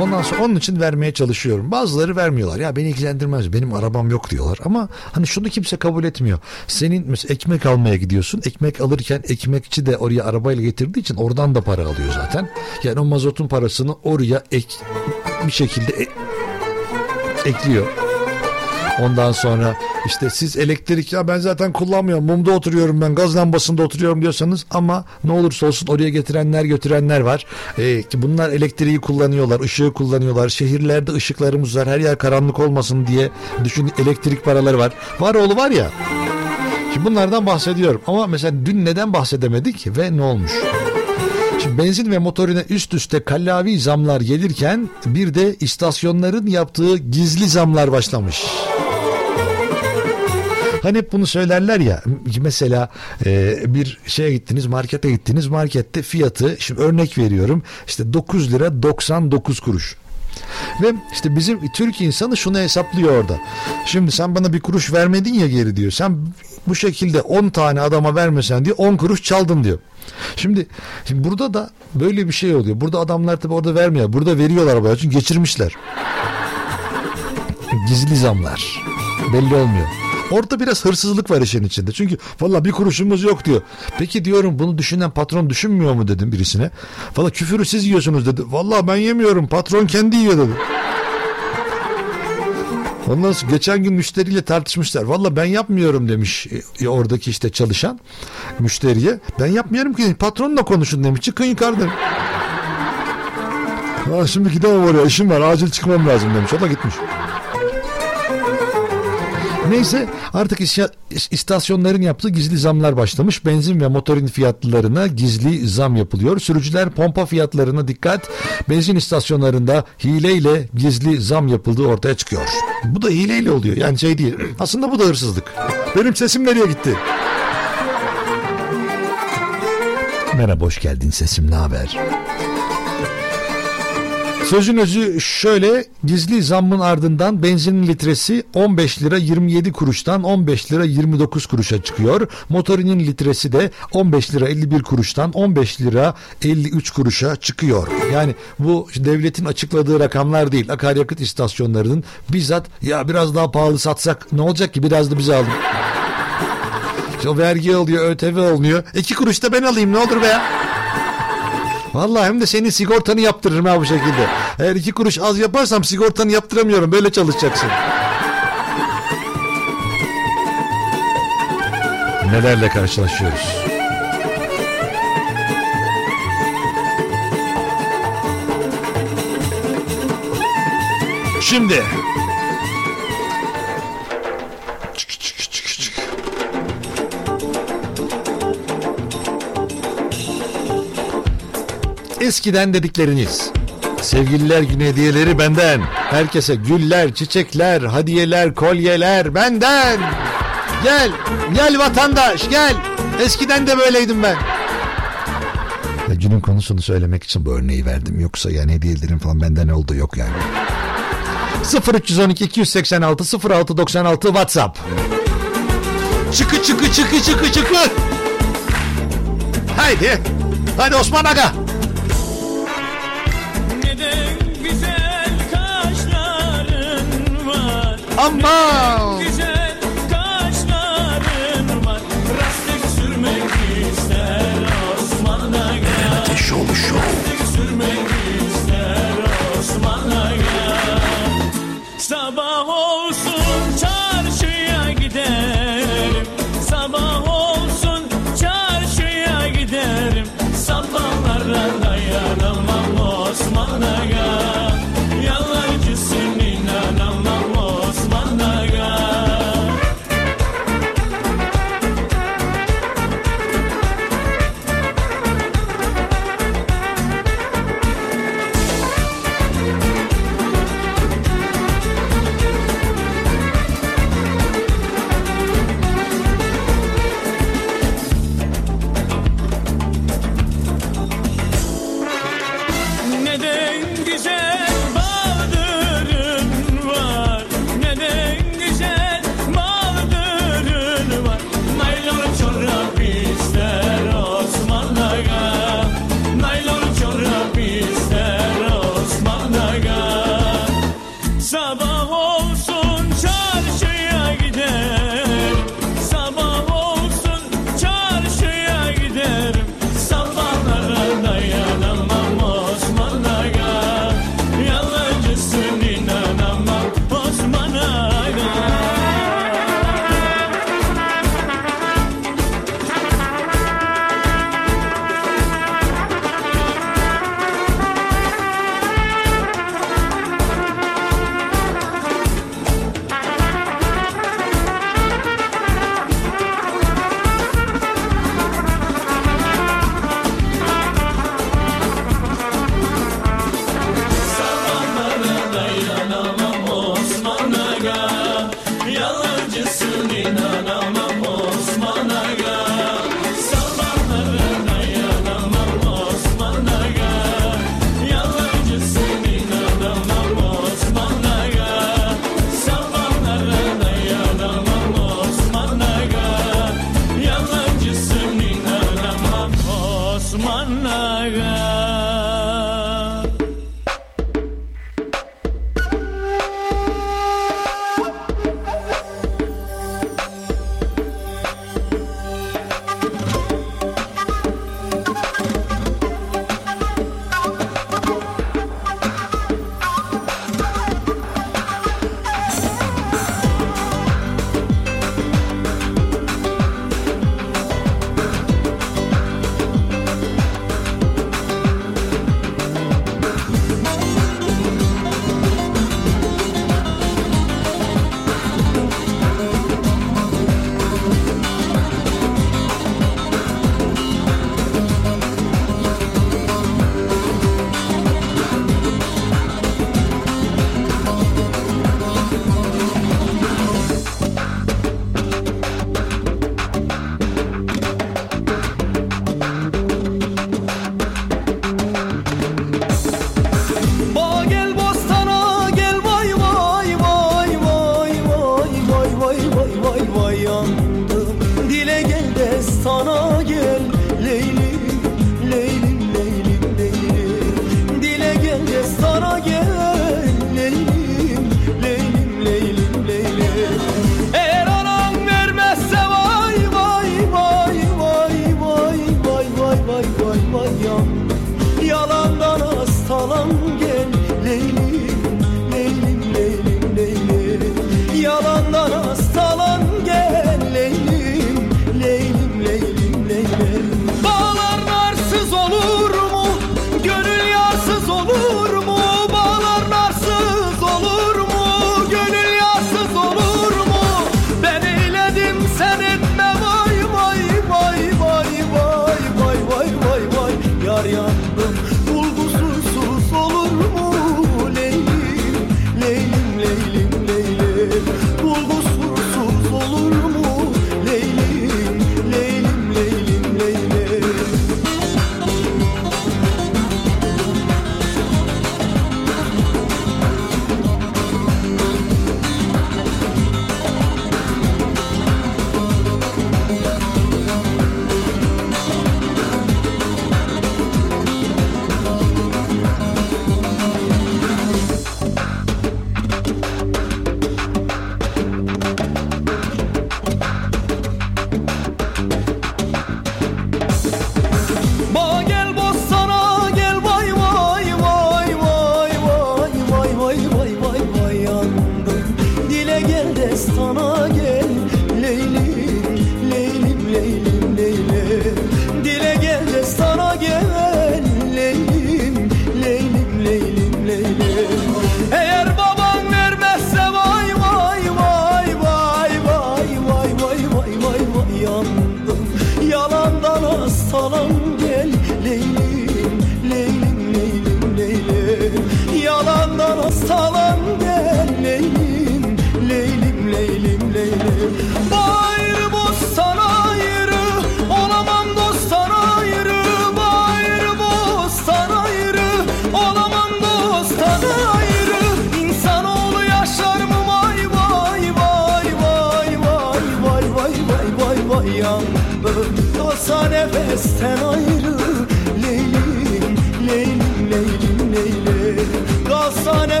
Ondan sonra onun için vermeye çalışıyorum. Bazıları vermiyorlar. Ya beni ilgilendirmez. Benim arabam yok diyorlar. Ama hani şunu kimse kabul etmiyor. Senin mesela ekmek almaya gidiyorsun. Ekmek alırken ekmekçi de oraya arabayla getirdiği için oradan da para alıyor zaten. Yani o mazotun parasını oraya ek bir şekilde e- ekliyor. Ondan sonra işte siz elektrik ya ben zaten kullanmıyorum mumda oturuyorum ben gaz lambasında oturuyorum diyorsanız ama ne olursa olsun oraya getirenler götürenler var. Ee, ki bunlar elektriği kullanıyorlar ışığı kullanıyorlar şehirlerde ışıklarımız var her yer karanlık olmasın diye düşün elektrik paraları var. Var oğlu var ya. Şimdi bunlardan bahsediyorum ama mesela dün neden bahsedemedik ve ne olmuş? Şimdi benzin ve motorine üst üste kallavi zamlar gelirken bir de istasyonların yaptığı gizli zamlar başlamış. Hani hep bunu söylerler ya mesela e, bir şeye gittiniz markete gittiniz markette fiyatı şimdi örnek veriyorum işte 9 lira 99 kuruş. Ve işte bizim Türk insanı şunu hesaplıyor orada. Şimdi sen bana bir kuruş vermedin ya geri diyor. Sen bu şekilde 10 tane adama vermesen diyor 10 kuruş çaldın diyor. Şimdi, şimdi burada da böyle bir şey oluyor. Burada adamlar tabi orada vermiyor. Burada veriyorlar bayağı çünkü geçirmişler. Gizli zamlar. Belli olmuyor. Orada biraz hırsızlık var işin içinde. Çünkü valla bir kuruşumuz yok diyor. Peki diyorum bunu düşünen patron düşünmüyor mu dedim birisine. Valla küfürü siz yiyorsunuz dedi. Valla ben yemiyorum patron kendi yiyor dedi. Ondan sonra geçen gün müşteriyle tartışmışlar. Valla ben yapmıyorum demiş e, oradaki işte çalışan müşteriye. Ben yapmıyorum ki patronla konuşun demiş. Çıkın yukarıdan. Ha, şimdi gidemem oraya işim var acil çıkmam lazım demiş. O da gitmiş. Neyse artık istasyonların yaptığı gizli zamlar başlamış. Benzin ve motorin fiyatlarına gizli zam yapılıyor. Sürücüler pompa fiyatlarına dikkat. Benzin istasyonlarında hileyle gizli zam yapıldığı ortaya çıkıyor. Bu da hileyle oluyor. Yani şey değil. <clears throat> Aslında bu da hırsızlık. Benim sesim nereye gitti? Merhaba hoş geldin sesim ne haber? Sözün özü şöyle gizli zammın ardından benzinin litresi 15 lira 27 kuruştan 15 lira 29 kuruşa çıkıyor. Motorinin litresi de 15 lira 51 kuruştan 15 lira 53 kuruşa çıkıyor. Yani bu devletin açıkladığı rakamlar değil. Akaryakıt istasyonlarının bizzat ya biraz daha pahalı satsak ne olacak ki biraz da bize alın. O vergi oluyor, ÖTV olmuyor. İki kuruş da ben alayım ne olur be ya. Vallahi hem de senin sigortanı yaptırırım ha bu şekilde. Eğer iki kuruş az yaparsam sigortanı yaptıramıyorum. Böyle çalışacaksın. Nelerle karşılaşıyoruz? Şimdi Eskiden dedikleriniz. Sevgililer günü hediyeleri benden. Herkese güller, çiçekler, hediyeler, kolyeler benden. Gel, gel vatandaş gel. Eskiden de böyleydim ben. Ya günün konusunu söylemek için bu örneği verdim. Yoksa yani hediyelerin falan benden oldu yok yani. 0312 286 0696 WhatsApp. Çıkı çıkı çıkı çıkı çıkı. Haydi. Hadi Osman Aga. Var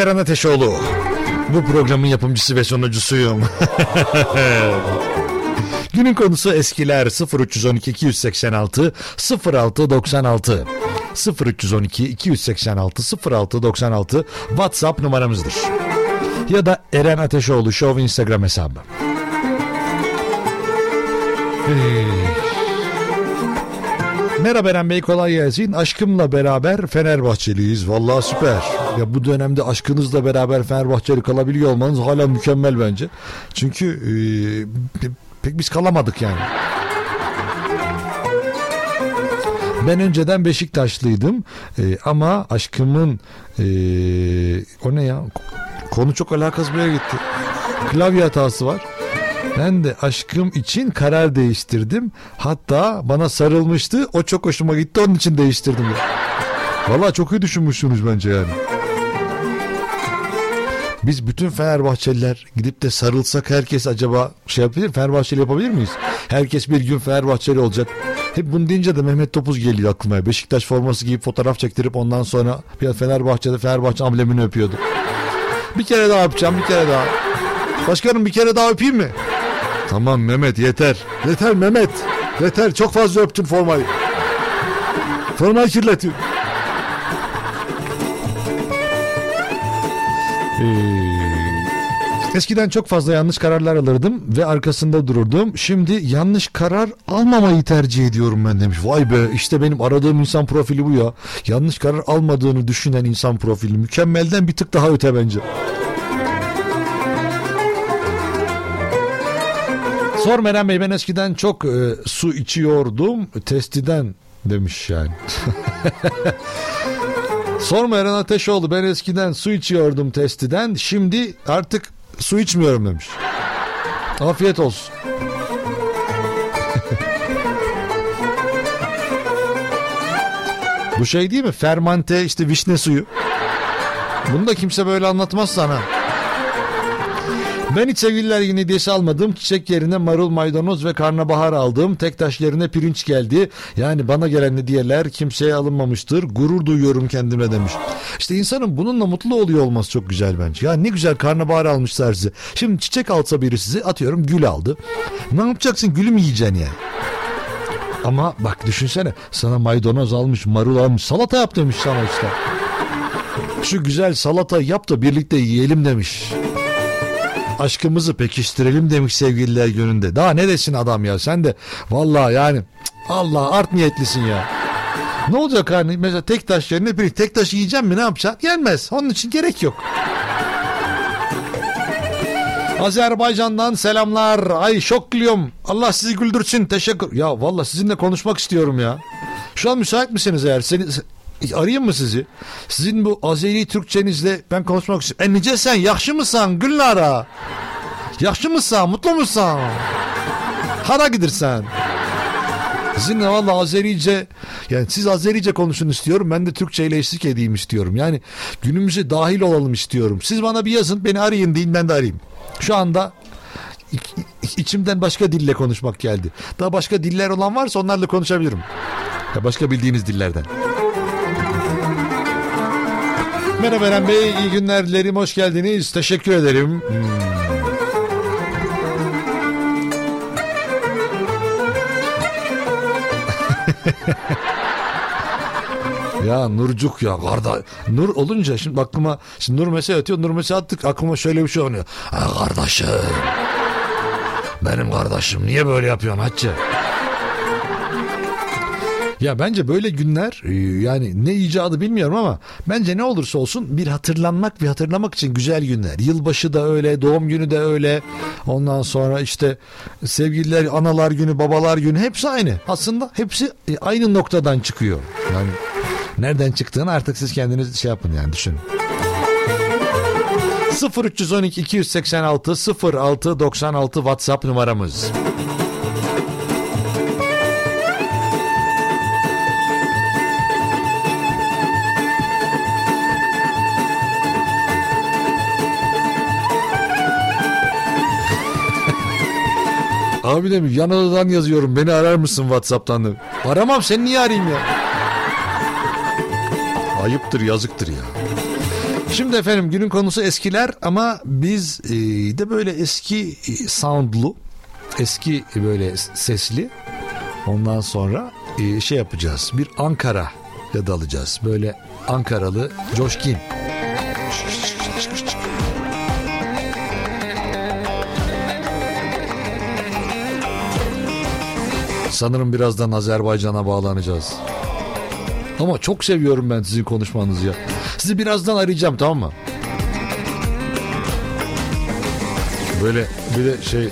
Ben Deniz Eren Ateşoğlu. Bu programın yapımcısı ve sunucusuyum. <laughs> Günün konusu eskiler 0312 286 0696 0312 286 0696 WhatsApp numaramızdır. Ya da Eren Ateşoğlu Show Instagram hesabı. Merhaba Eren Bey kolay gelsin. Aşkımla beraber Fenerbahçeliyiz. Vallahi süper. Ya bu dönemde aşkınızla beraber Fenerbahçeli kalabiliyor olmanız hala mükemmel bence. Çünkü e, pe- pek biz kalamadık yani. Ben önceden Beşiktaşlıydım E, ama aşkımın e, o ne ya konu çok alakasız bir yere gitti. Klavye hatası var. Ben de aşkım için karar değiştirdim. Hatta bana sarılmıştı. O çok hoşuma gitti. Onun için değiştirdim. Valla çok iyi düşünmüşsünüz bence yani. Biz bütün Fenerbahçeliler gidip de sarılsak herkes acaba şey yapabilir Fenerbahçeli yapabilir miyiz? Herkes bir gün Fenerbahçeli olacak. Hep bunu deyince de Mehmet Topuz geliyor aklıma. Beşiktaş forması giyip fotoğraf çektirip ondan sonra bir Fenerbahçe'de Fenerbahçe amblemini öpüyordu. Bir kere daha öpeceğim bir kere daha. Başkanım bir kere daha öpeyim mi? Tamam Mehmet yeter. Yeter Mehmet. Yeter çok fazla öptün formayı. Formayı kirletin. Ee, eskiden çok fazla yanlış kararlar alırdım ve arkasında dururdum. Şimdi yanlış karar almamayı tercih ediyorum ben demiş. Vay be işte benim aradığım insan profili bu ya. Yanlış karar almadığını düşünen insan profili. Mükemmelden bir tık daha öte bence. Sor Meral Bey ben eskiden çok e, su içiyordum testiden demiş yani. <laughs> Sorma Eren Ateşoğlu ben eskiden su içiyordum testiden şimdi artık su içmiyorum demiş. Afiyet olsun. <laughs> Bu şey değil mi? Fermante işte vişne suyu. Bunu da kimse böyle anlatmaz sana. Ben hiç sevgililer günü hediyesi almadım. Çiçek yerine marul, maydanoz ve karnabahar aldım. Tek taş yerine pirinç geldi. Yani bana gelen hediyeler kimseye alınmamıştır. Gurur duyuyorum kendime demiş. İşte insanın bununla mutlu oluyor olması çok güzel bence. Ya ne güzel karnabahar almışlar size. Şimdi çiçek alsa biri size atıyorum gül aldı. Ne yapacaksın? Gülü mü yiyeceksin yani? Ama bak düşünsene sana maydanoz almış, marul almış, salata yap demiş sana işte. Şu güzel salata yap da birlikte yiyelim demiş aşkımızı pekiştirelim demiş sevgililer gününde. Daha ne desin adam ya sen de vallahi yani Allah art niyetlisin ya. Ne olacak hani mesela tek taş yerine bir tek taş yiyeceğim mi ne yapacaksın? Yenmez. Onun için gerek yok. Azerbaycan'dan selamlar. Ay şok gülüyorum. Allah sizi güldürsün. Teşekkür. Ya valla sizinle konuşmak istiyorum ya. Şu an müsait misiniz eğer? Seni, arayayım mı sizi? Sizin bu Azeri Türkçenizle ben konuşmak istiyorum. E nice sen yakşı mısın Gülnara? Yakşı mısın? Mutlu musun? Hara gidirsen? Sizinle valla Azerice yani siz Azerice konuşun istiyorum. Ben de Türkçe ile eşlik edeyim istiyorum. Yani günümüze dahil olalım istiyorum. Siz bana bir yazın beni arayın deyin ben de arayayım. Şu anda içimden başka dille konuşmak geldi. Daha başka diller olan varsa onlarla konuşabilirim. Ya başka bildiğiniz dillerden. Merhaba Eren Bey, iyi günler dilerim, hoş geldiniz. Teşekkür ederim. <laughs> Ya Nurcuk ya karda Nur olunca şimdi aklıma şimdi Nur mesaj atıyor Nur mesaj attık aklıma şöyle bir şey oluyor. Ha kardeşim benim kardeşim niye böyle yapıyorsun Hacı? Ya bence böyle günler e, yani ne icadı bilmiyorum ama bence ne olursa olsun bir hatırlanmak ve hatırlamak için güzel günler. Yılbaşı da öyle, doğum günü de öyle. Ondan sonra işte sevgililer, analar günü, babalar günü hepsi aynı. Aslında hepsi e, aynı noktadan çıkıyor. Yani nereden çıktığını artık siz kendiniz şey yapın yani düşünün. 0312 286 06 96 WhatsApp numaramız. Abi demiş yan yazıyorum beni arar mısın Whatsapp'tan? demiş. Aramam seni niye arayayım ya? Ayıptır yazıktır ya. Şimdi efendim günün konusu eskiler ama biz e, de böyle eski e, soundlu, eski e, böyle sesli ondan sonra e, şey yapacağız. Bir Ankara ya da alacağız. Böyle Ankaralı coşkin. Sanırım birazdan Azerbaycan'a bağlanacağız. Ama çok seviyorum ben sizin konuşmanızı ya. Sizi birazdan arayacağım tamam mı? Böyle bir de şey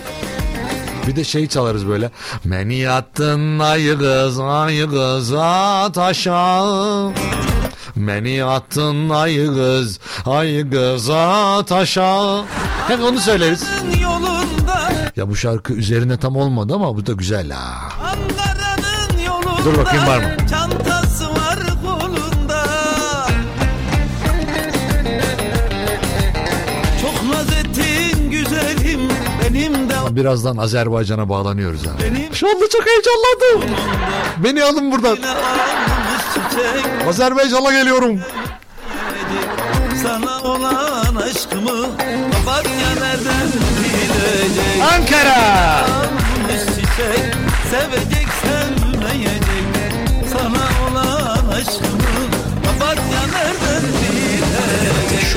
bir de şey çalarız böyle. Beni attın ay kız ay kız at aşağı. Beni attın ay kız ay kız at aşağı. Hep onu söyleriz. Ya bu şarkı üzerine tam olmadı ama bu da güzel ha. Dur bakayım var mı? Çantası var kolunda Çok naz ettin güzelim Benim de Birazdan Azerbaycan'a bağlanıyoruz ha. Şu anda çok heyecanlandım. Beni alın buradan. Azerbaycan'a geliyorum. Sana olan aşkımı Papatya nereden bilecek Ankara. Sevecek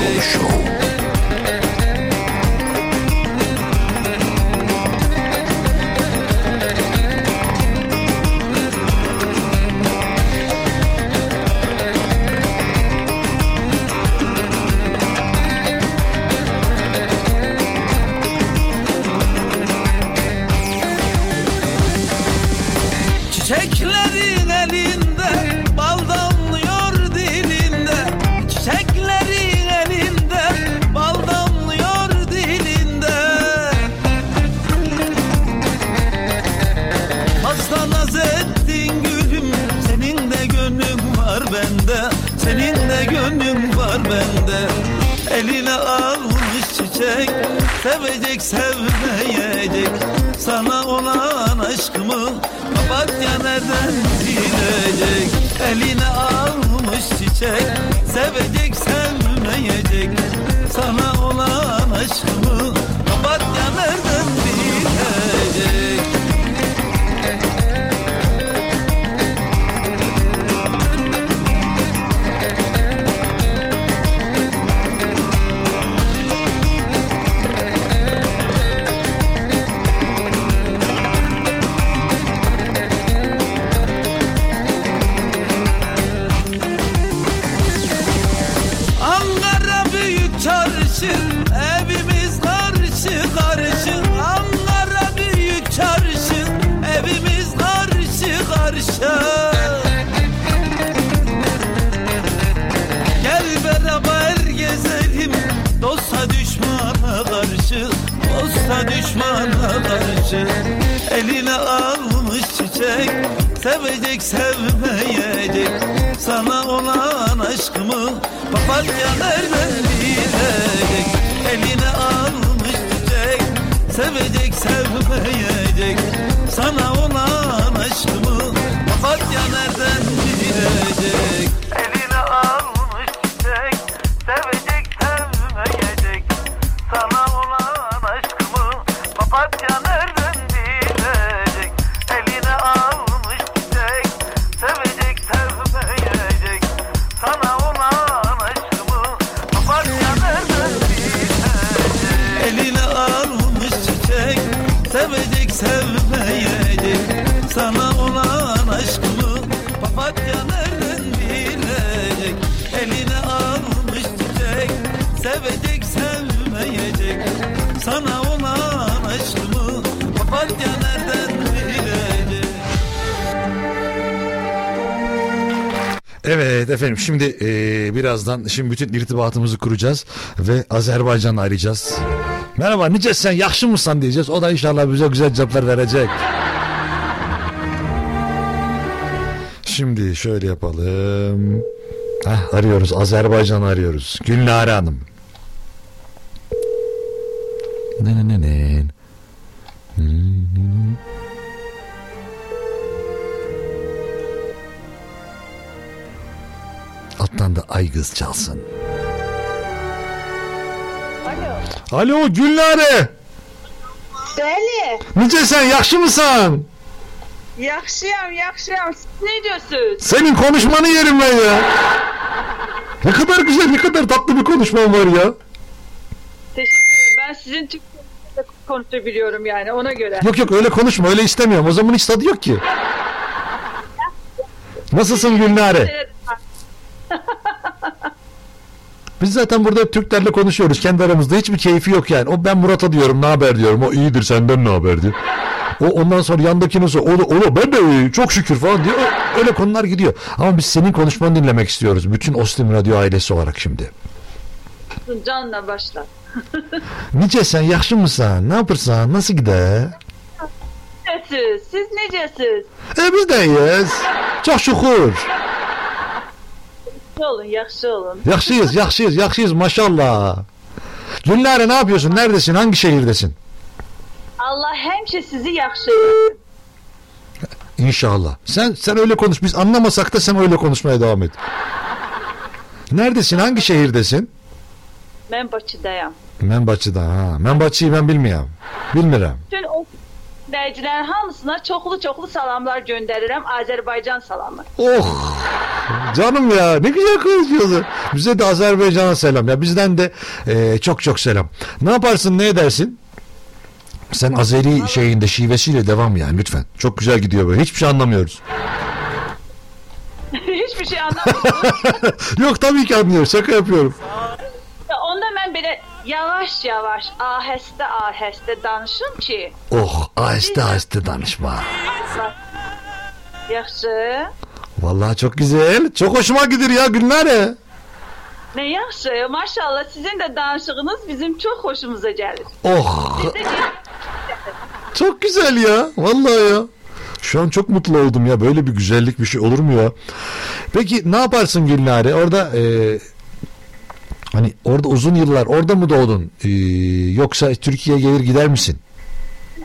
Show gönlün var bende. Eline almış çiçek Sevecek sevmeyecek. Sana olan aşkımı Papatya nereden bilecek? Eline almış çiçek Sevecek sevmeyecek. Sana olan aşkımı Düşmana karşı Eline almış çiçek. Sevecek sevmeyecek Sana olan aşkımı Papatya nereden bilecek Eline almış çiçek Sevecek sevmeyecek efendim şimdi eee, birazdan şimdi bütün irtibatımızı kuracağız ve Azerbaycan'ı arayacağız. Merhaba nice sen yakşı mısın diyeceğiz. O da inşallah bize güzel cevaplar verecek. Şimdi şöyle yapalım. Heh, arıyoruz Azerbaycan'ı arıyoruz. Gülnare Hanım. Ne ne ne ne. Alttan da ay kız çalsın. Alo. Alo Gülnare. Bəli. Yakşı mısın? Yaxşıyam, yaxşıyam. Siz ne diyorsunuz? Senin konuşmanı yerim ben ya. Ne kadar güzel ne kadar tatlı bir konuşman var ya. Teşekkür ederim. Ben sizin Türkçe'de konuşabiliyorum yani ona göre. Yok yok öyle konuşma öyle istemiyorum. O zaman hiç tadı yok ki. Nasılsın Gülnare? Biz zaten burada Türklerle konuşuyoruz kendi aramızda. Hiçbir keyfi yok yani. O ben Murat'a diyorum ne haber diyorum. O iyidir senden ne haber diyor. O ondan sonra yandakine sor. O da, o da ben de iyi, çok şükür falan diyor. Öyle konular gidiyor. Ama biz senin konuşmanı dinlemek istiyoruz. Bütün Ostim Radyo ailesi olarak şimdi. Canla başla. <laughs> Nice sen yaxşı mısın? Ne yapırsan? Nasıl gider? Necəsiz? Siz necəsiz? E biz de iyiyiz. Çok şükür. Yaxşı olun, yaxşı olun. Yaxşıyız, yaxşıyız, yaxşıyız maşallah. Gülnare ne yapıyorsun? Neredesin? Hangi şehirdesin? Allah həmişə sizi yaxşı. İnşallah. Sen sen öyle konuş. Biz anlamasak da sen öyle konuşmaya devam et. Neredesin? Hangi şehirdesin? Ben Bakı'da. Ha. Ben Bakı'yı ben bilmiyorum. Bilmirəm. Bütün o dinləyicilərin hamısına çoxlu-çoxlu salamlar göndərirəm. Azərbaycan salamı. Oh canım ya ne güzel konuşuyorsun. Bize de Azerbaycan'a selam. Ya bizden de e, çok çok selam. Ne yaparsın ne edersin? Sen Azeri şeyinde şivesiyle devam yani lütfen. Çok güzel gidiyor böyle. Hiçbir şey anlamıyoruz. <laughs> Hiçbir şey anlamadım. <laughs> Yok tabii ki anlıyoruz. Şaka yapıyorum. Onda mən belə yavaş-yavaş, ahəstə-ahəstə danışım ki, Oh aheste aheste danışma. yaxşı. Vallahi çok güzel. Çok hoşuma gidiyor ya Gülnare. Nə yaxşı, maşallah sizin də danışığınız bizim çox xoşumuza gəlir. Oh çok güzel ya. Vallahi ya. Şu an çok mutlu oldum ya. Böyle bir güzellik bir şey olur mu ya? Peki ne yaparsın Gülnare? Orada e, hani orada uzun yıllar orada mı doğdun? E, yoksa Türkiye'ye gelir gider misin?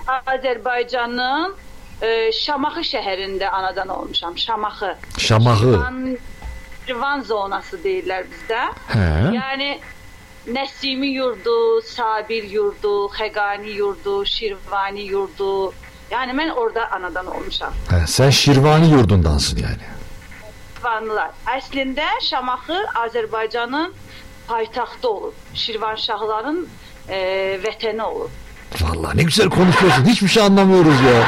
Azərbaycanın e, Şamaxı şəhərində anadan olmuşam. Şamaxı. Şamaxı. Şirvan, Şirvan zonası deyirlər bizdə. Hə. Yəni Nəsimi yurdu, Sabir yurdu, Xəqani yurdu, Şirvani yurdu. Yəni mən orada anadan olmuşam. Ha, sen Şirvani yurdundansın yani. Şirvanlılar. Əslində Şamaxı Azərbaycanın paytaxtı olub. Şirvanşahların e, vətəni olub. Vallahi ne güzel konuşuyorsun. Hiçbir şey anlamıyoruz ya.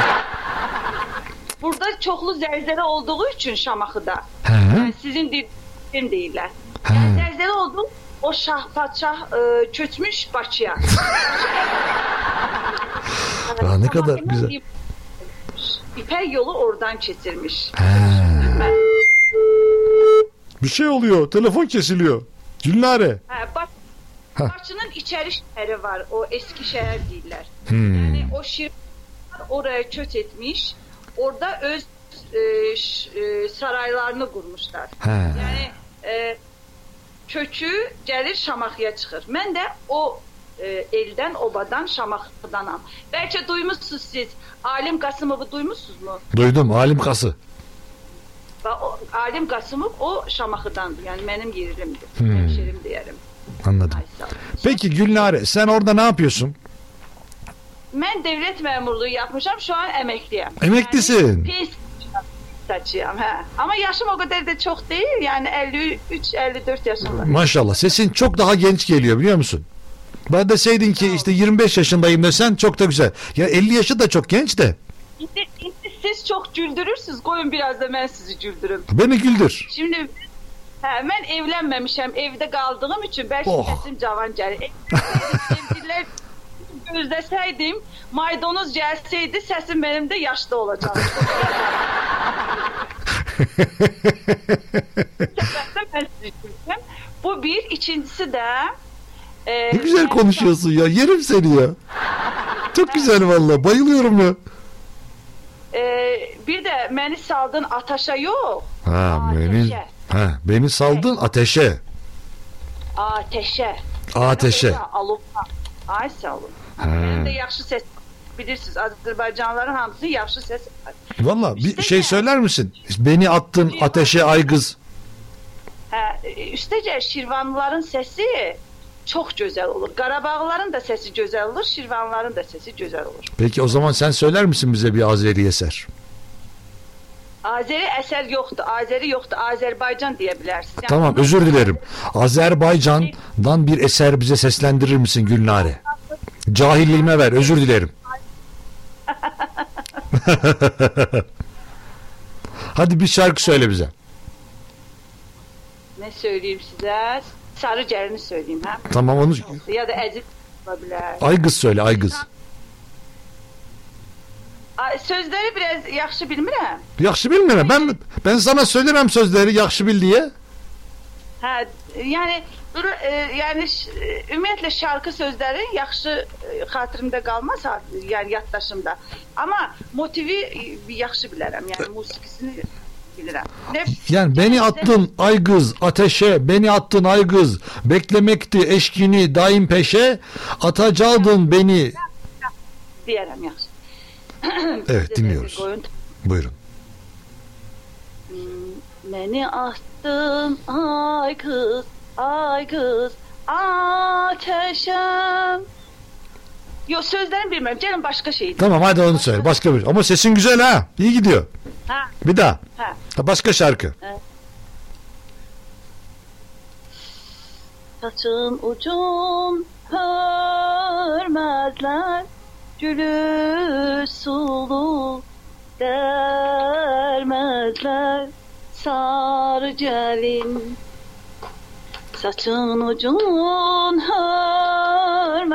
Burada çoxlu zəlzələ olduğu üçün Şamaxıda. Hə? Yəni sizin dilin deyirlər. Yəni zəlzələ oldu, o şah padşah e, köçmüş Bakıya. <laughs> Aa, ne kadar güzel. İpək yolu oradan keçirmiş. Bir şey oluyor. Telefon kesiliyor. Gülnare. Hə, Bak Hə. Bakının içəri şəhəri var. O eski şəhər deyirlər. Hmm. Yəni o şir oraya köç etmiş. Orada öz e, ş- e, saraylarını qurmuşlar. He. Yəni e, kökü gəlir Şamaxıya çıxır. Mən də o e, eldən, obadan, Şamaxıdanam. Bəlkə duymuşsunuz siz. Alim Qasımovu duymuşsunuzmu? Duydum alim kası. Və o Qasımov o Şamaxıdandır. Yəni mənim yerimdir. Hmm. Hemşerim deyərim. Anladım. Peki Gülnare sen orada ne yapıyorsun? Mən dövlət məmurluğu yapmışam, şu an əməkliyəm. Emeklisin. Pensiyacıyam, hə. Amma yaşım o qədər də çox deyil. Yəni 53-54 yaşında. Maşallah sesin çok daha genç geliyor biliyor musun? Ben deseydin ki işte 25 yaşındayım desen çok da güzel. Ya 50 yaşı da çok genç de. İndi siz çox güldürürsünüz. Qoyun biraz da mən sizi güldürüm. Beni güldür. Şimdi hə, mən evlənməmişəm, evdə qaldığım üçün bəlkə Oh. səsim cavan gəlir. Evlilər gözləsəydim, <laughs> maydanoz gəlsəydi, səsim mənim də yaşlı olacaqdı. <laughs> Bu bir, ikincisi də e, Ne güzel konuşuyorsun ya. Yerim seni ya. Çok güzel valla. Bayılıyorum ya. E, bir də məni saldın ataşa yox, Ha beni, ha, beni saldın ateşe. ateşə. Ateşe. Alovğa. Ay sağ olun. Mənim də yaxşı səs bilirsiniz Azərbaycanlıların hamısının yaxşı var. Valla bir şey söyler misin? Beni attın ateşe aygız. Hə, üstəcə Şirvanlıların səsi çox gözəl olur. Qarabağlıların da səsi gözəl olur, Şirvanlıların da səsi gözəl olur. Peki o zaman sen söyler misin bize bir Azeri eser? Azeri əsər yoxdur, Azeri yoxdur, Azərbaycan deyə bilərsiniz. Yəni Tamam özür dilerim. Azerbaycan'dan bir eser bize seslendirir misin Gülnare? Cahilliğime ver özür dilerim. <laughs> Hadi bir şarkı söyle bize. Nə söyləyim sizə? Sarı gəlini söyləyim, hə? Tamam onu Ya da əziz ola bilər. aygız söyle aygız. Ay, Sözləri biraz yaxşı bilmirəm. Yaxşı bilmirəm. Ben ben sana söylemem sözleri yaxşı bil diye. Yəni dur- e, yəni ş- e, ümumiyyətlə şarkı sözləri yaxşı e, xatirimdə qalmaz, ha- yəni yaddaşımda. Amma motivi yaxşı bilərəm, yəni musiqisini bilirəm. Ne Yani beni attın aygız ateşe, beni attın aygız, beklemekti eşkini daim peşe, atacaktın beni. deyərəm yaxşı. Evet dinliyoruz. Buyurun. Məni atdın ay qız, ay qız, ateşəm. Yo sözlərini bilmirəm. Gəlin başqa şey. Tamam hadi onu söyle. Başka bir. Ama sesin güzel ha. İyi gidiyor. Ha. Bir daha. Ha. Ha, başka şarkı. Saçın ucun hörmezler Gülü sulu dermezler Sarı gelin Saçın ucun hörmezler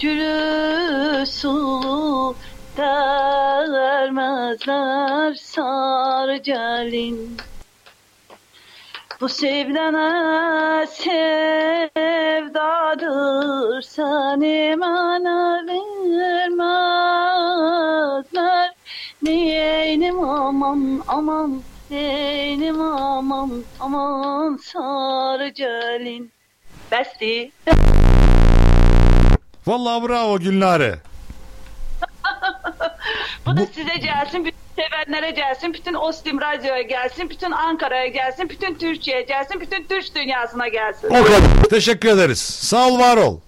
Gülü sulu dermezler Sarı gelin. Bu sevdana sevdadır seni bana vermezler. Neynim aman aman neynim aman aman sarı gelin. Besti Vallahi bravo Gülnare. <laughs> Bu da size gelsin, bütün sevenlere gelsin, bütün Ostim Radyo'ya gelsin, bütün Ankara'ya gelsin, bütün Türkiye'ye gelsin, bütün Türk dünyasına gelsin. O kadar. Teşekkür ederiz. Sağ ol var ol.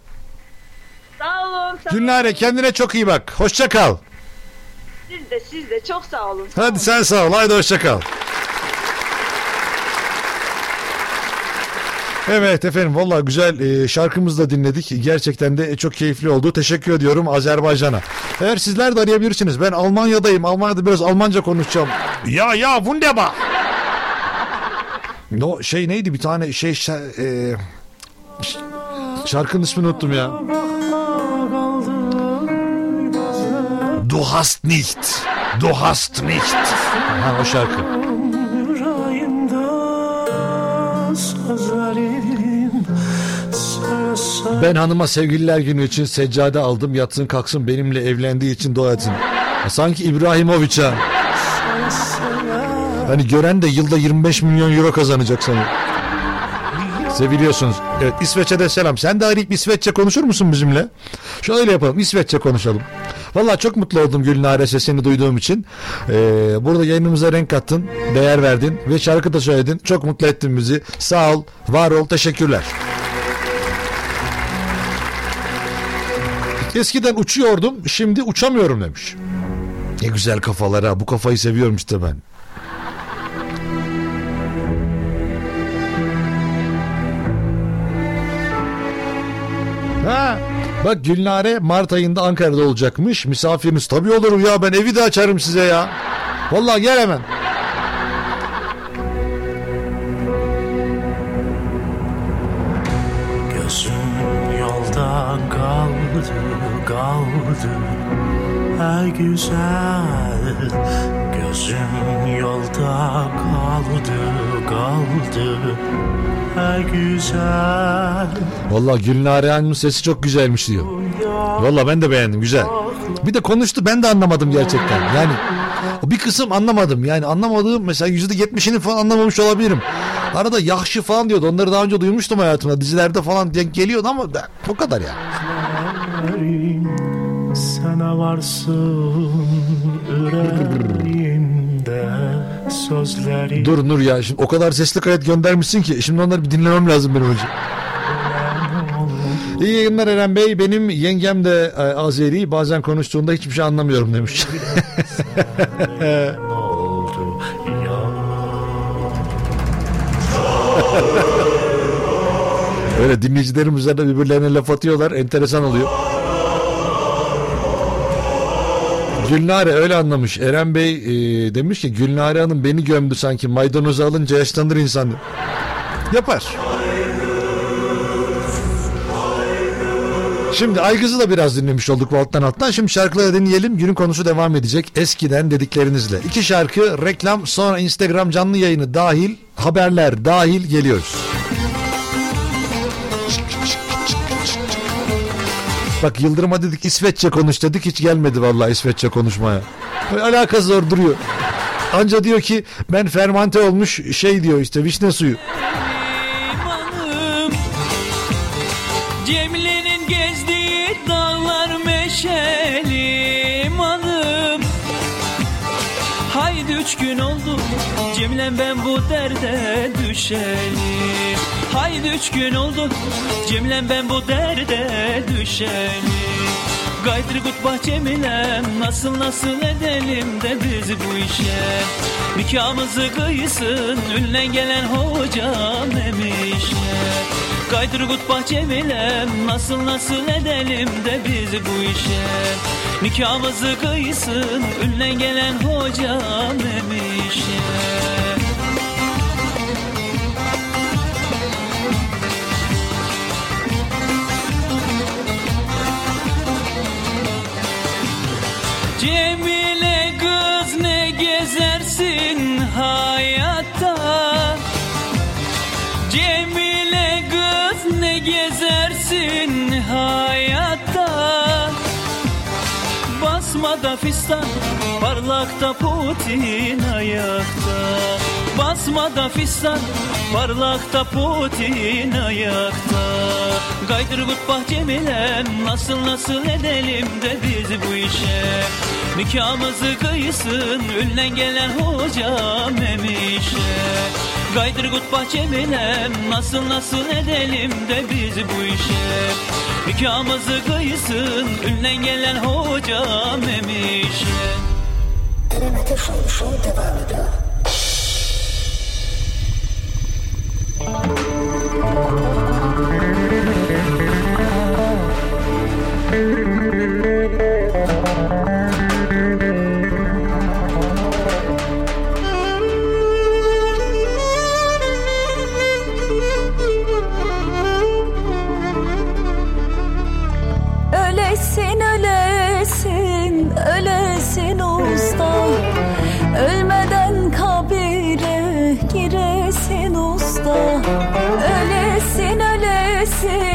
Sağ olun. Sağ Gülnare kendine çok iyi bak. Hoşça kal. Siz de siz de çok sağ olun. Hadi sen sağ ol. Haydi hoşça kal. Evet efendim valla güzel e, şarkımızı da dinledik. Gerçekten de çok keyifli oldu. Teşekkür ediyorum Azerbaycan'a. Eğer sizler de arayabilirsiniz. Ben Almanya'dayım. Almanya'da biraz Almanca konuşacağım. Ya ya wunderbar. No şey neydi bir tane şey şa- e, şarkının ismini unuttum ya. Du hast nicht. Du hast nicht. Ha o şarkı. Ben hanıma sevgililer günü için seccade aldım. Yatsın kalksın benimle evlendiği için dua etsin. Sanki İbrahimovic ha. Hani gören de yılda 25 milyon euro kazanacak sanıyor. Seviliyorsunuz. Evet İsveç'e de selam. Sen de arayıp İsveççe konuşur musun bizimle? Şöyle yapalım İsveççe konuşalım. Vallahi çok mutlu oldum Gülnare sesini duyduğum için. Ee, burada yayınımıza renk kattın, değer verdin ve şarkı da söyledin. Çok mutlu ettin bizi. Sağ ol, var ol, teşekkürler. Eskiden uçuyordum, şimdi uçamıyorum demiş. Ne güzel kafalar ha. Bu kafayı seviyorum işte ben. Ha, bak Gülnare Mart ayında Ankara'da olacakmış. Misafiriniz tabii olur ya ben evi de açarım size ya. Vallahi gel hemen. Kaldı Ey güzel Gözüm yolda kaldı, kaldı Ey güzel Vallahi Gülnare Hanım'ın sesi çok güzelmiş diyor. Vallahi ben de beğendim güzel. Bir de konuştu ben de anlamadım gerçekten. Yani bir kısım anlamadım. Yani anlamadığım mesela yüzde yetmişini falan anlamamış olabilirim. Arada yahşi falan diyordu. Onları daha önce duymuştum hayatımda. Dizilerde falan denk geliyordu ama o kadar ya. Sana varsın yüreğimde sözleri Dur Nur ya şimdi o kadar sesli kayıt göndermişsin ki şimdi onları bir dinlemem lazım benim hocam. İyi yayınlar Eren Bey. Benim yengem de e, Azeri. Bazen konuştuğunda hiçbir şey anlamıyorum demiş. <laughs> Öyle dinleyicilerim üzerine birbirlerine laf atıyorlar. Enteresan oluyor. Gülnare öyle anlamış. Eren Bey e, demiş ki Gülnare Hanım beni gömdü sanki maydanozu alınca yaşlanır insan. Yapar. Şimdi Aygız'ı da biraz dinlemiş olduk alttan alttan. Şimdi şarkıları dinleyelim. Günün konusu devam edecek. Eskiden dediklerinizle. İki şarkı, reklam, sonra Instagram canlı yayını dahil, haberler dahil geliyoruz. Bak Yıldırım'a dedik İsveççe konuş dedik hiç gelmedi vallahi İsveççe konuşmaya. Böyle alakası zor duruyor. Anca diyor ki ben fermante olmuş şey diyor işte vişne suyu. Cemile'nin gezdiği dağlar meşeli manım Haydi üç gün oldu Cemilem ben bu derde düşeli Haydi üç gün oldu. Cemilem ben bu derde düşeli Gaydır gut bahçemilem Nasıl nasıl edelim de biz bu işe. Nikahımızı kıysın Ünlen gelen hocam emişe Gaydır gut bahçemilem Nasıl nasıl edelim de biz bu işe. Nikahımızı kıysın Ünlen gelen hocam emişe hayatta. Cemile kız ne gezersin hayatta? Basmada fistan parlakta Putin ayakta. Basmada fistan parlakta Putin ayakta. Gaydır gut bahçemilem nasıl nasıl edelim de biz bu işe Nikahımızı kıysın ünlen gelen hocam emişe Gaydır gut bahçemilem nasıl nasıl edelim de biz bu işe. Nikahımızı kıysın ünlen gelen hocam emişe Eren Ateş Show devam ediyor. Ölesin see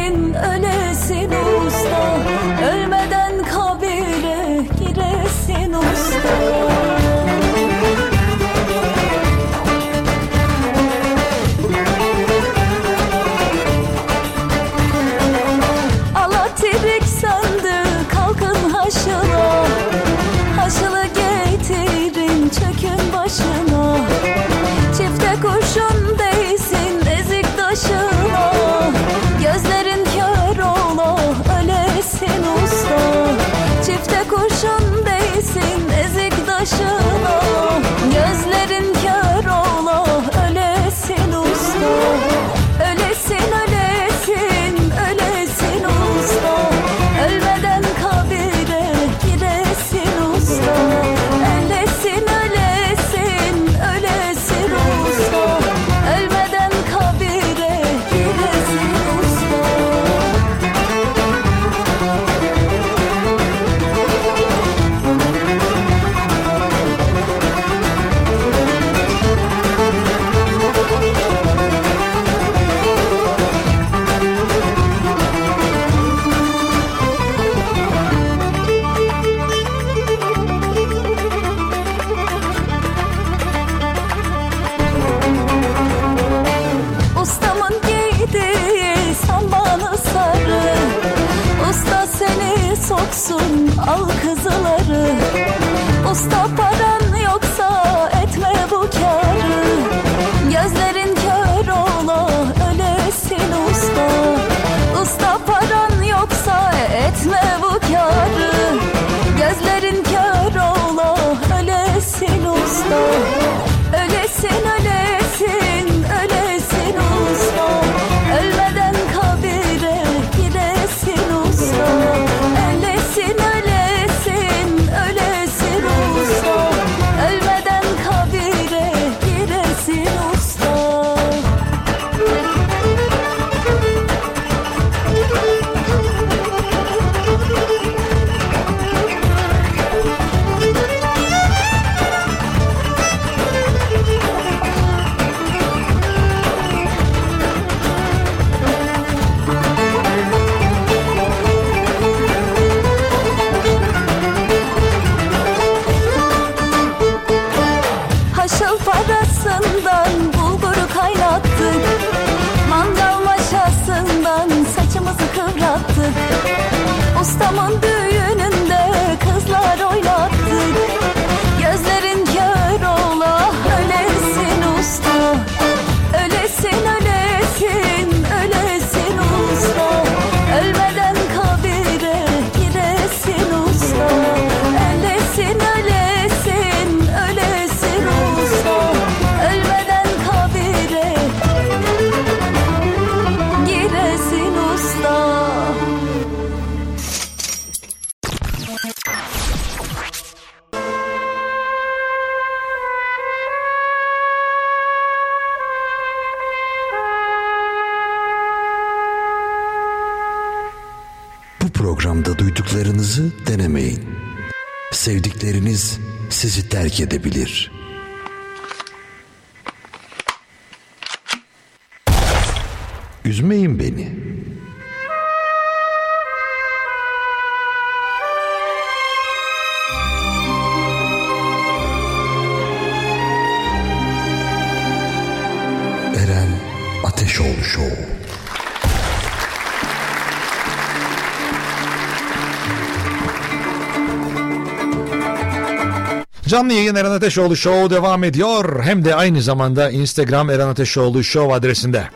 Canlı yayın Eren Ateşoğlu Show devam ediyor. Hem de aynı zamanda Instagram Eren Ateşoğlu Show adresinde.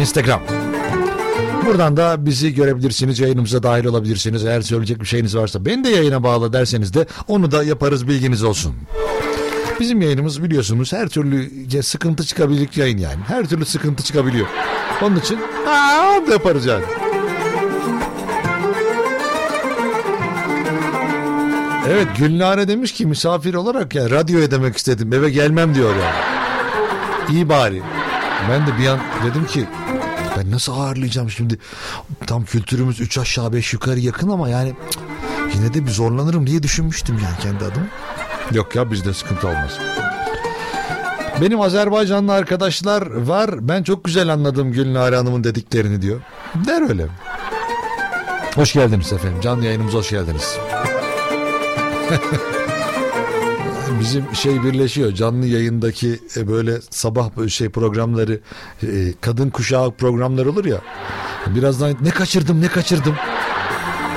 Instagram. Buradan da bizi görebilirsiniz, yayınımıza dahil olabilirsiniz. Eğer söyleyecek bir şeyiniz varsa beni de yayına bağla derseniz de onu da yaparız bilginiz olsun. Bizim yayınımız biliyorsunuz her türlü sıkıntı çıkabilir yayın yani. Her türlü sıkıntı çıkabiliyor. Onun için aa, yaparız yani. Evet Gülnare demiş ki misafir olarak ya radyoya demek istedim eve gelmem diyor yani. İyi bari. Ben de bir an dedim ki ben nasıl ağırlayacağım şimdi tam kültürümüz 3 aşağı 5 yukarı yakın ama yani cık, yine de bir zorlanırım diye düşünmüştüm yani kendi adıma. Yok ya bizde sıkıntı olmaz. Benim Azerbaycanlı arkadaşlar var. Ben çok güzel anladım Gülnare Hanım'ın dediklerini diyor. Der öyle. Hoş geldiniz efendim. Canlı yayınımıza hoş geldiniz. <laughs> Bizim şey birleşiyor canlı yayındaki e, böyle sabah şey programları e, kadın kuşağı programları olur ya. Birazdan ne kaçırdım ne kaçırdım?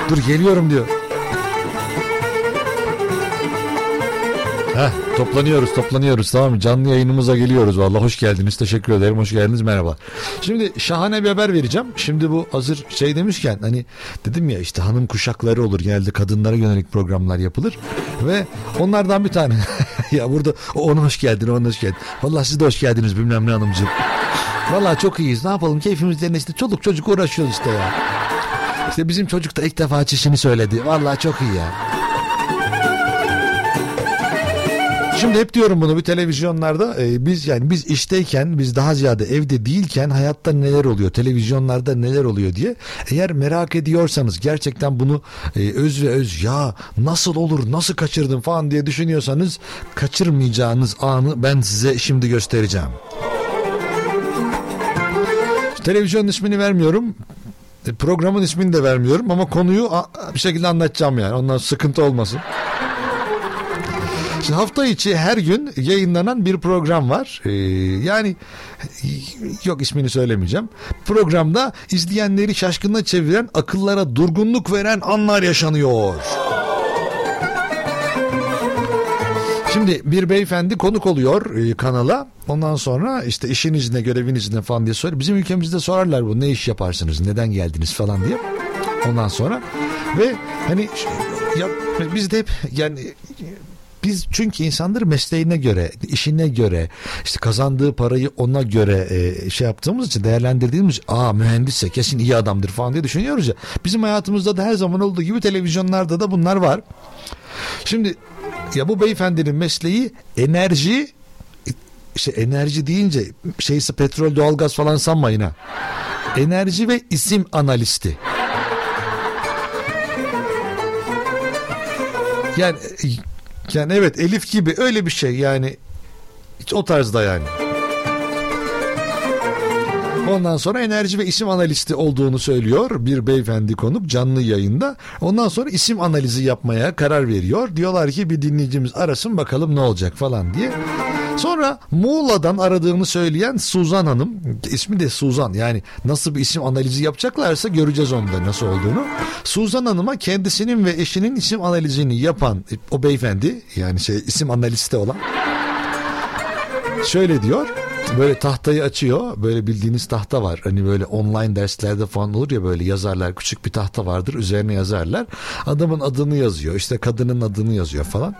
Dur geliyorum diyor. Heh, toplanıyoruz toplanıyoruz tamam mı? Canlı yayınımıza geliyoruz valla hoş geldiniz teşekkür ederim hoş geldiniz merhaba. Şimdi şahane bir haber vereceğim. Şimdi bu hazır şey demişken hani dedim ya işte hanım kuşakları olur genelde kadınlara yönelik programlar yapılır. Ve onlardan bir tane <laughs> ya burada ona hoş geldin ona hoş geldin. Valla siz de hoş geldiniz bilmem ne hanımcığım. Valla çok iyiyiz ne yapalım keyfimiz yerine işte çoluk çocuk uğraşıyoruz işte ya. İşte bizim çocuk da ilk defa çişini söyledi. Valla çok iyi ya. Şimdi hep diyorum bunu bir televizyonlarda e, biz yani biz işteyken biz daha ziyade evde değilken hayatta neler oluyor televizyonlarda neler oluyor diye eğer merak ediyorsanız gerçekten bunu e, öz ve öz ya nasıl olur nasıl kaçırdım falan diye düşünüyorsanız kaçırmayacağınız anı ben size şimdi göstereceğim. Televizyonun ismini vermiyorum. E, Programın ismini de vermiyorum ama konuyu bir şekilde anlatacağım yani. Ondan sıkıntı olmasın. Şimdi hafta içi her gün yayınlanan bir program var. Ee, yani yok ismini söylemeyeceğim. Programda izleyenleri şaşkına çeviren, akıllara durgunluk veren anlar yaşanıyor. Şimdi bir beyefendi konuk oluyor e, kanala. Ondan sonra işte işiniz ne, göreviniz ne falan diye soruyor. Bizim ülkemizde sorarlar bu ne iş yaparsınız, neden geldiniz falan diye. Ondan sonra ve hani ya biz de hep yani biz çünkü insanlar mesleğine göre, işine göre, işte kazandığı parayı ona göre e, şey yaptığımız için değerlendirdiğimiz aa mühendisse kesin iyi adamdır falan diye düşünüyoruz ya. Bizim hayatımızda da her zaman olduğu gibi televizyonlarda da bunlar var. Şimdi ya bu beyefendinin mesleği enerji işte enerji deyince şeyse petrol doğalgaz falan sanmayın ha. Enerji ve isim analisti. Yani yani evet Elif gibi öyle bir şey yani o tarzda yani. Ondan sonra enerji ve isim analisti olduğunu söylüyor bir beyefendi konuk canlı yayında. Ondan sonra isim analizi yapmaya karar veriyor. Diyorlar ki bir dinleyicimiz arasın bakalım ne olacak falan diye. Sonra Muğla'dan aradığını söyleyen Suzan Hanım ismi de Suzan yani nasıl bir isim analizi yapacaklarsa göreceğiz onda nasıl olduğunu. Suzan Hanım'a kendisinin ve eşinin isim analizini yapan o beyefendi yani şey isim analisti olan şöyle diyor böyle tahtayı açıyor böyle bildiğiniz tahta var. Hani böyle online derslerde falan olur ya böyle yazarlar küçük bir tahta vardır üzerine yazarlar. Adamın adını yazıyor işte kadının adını yazıyor falan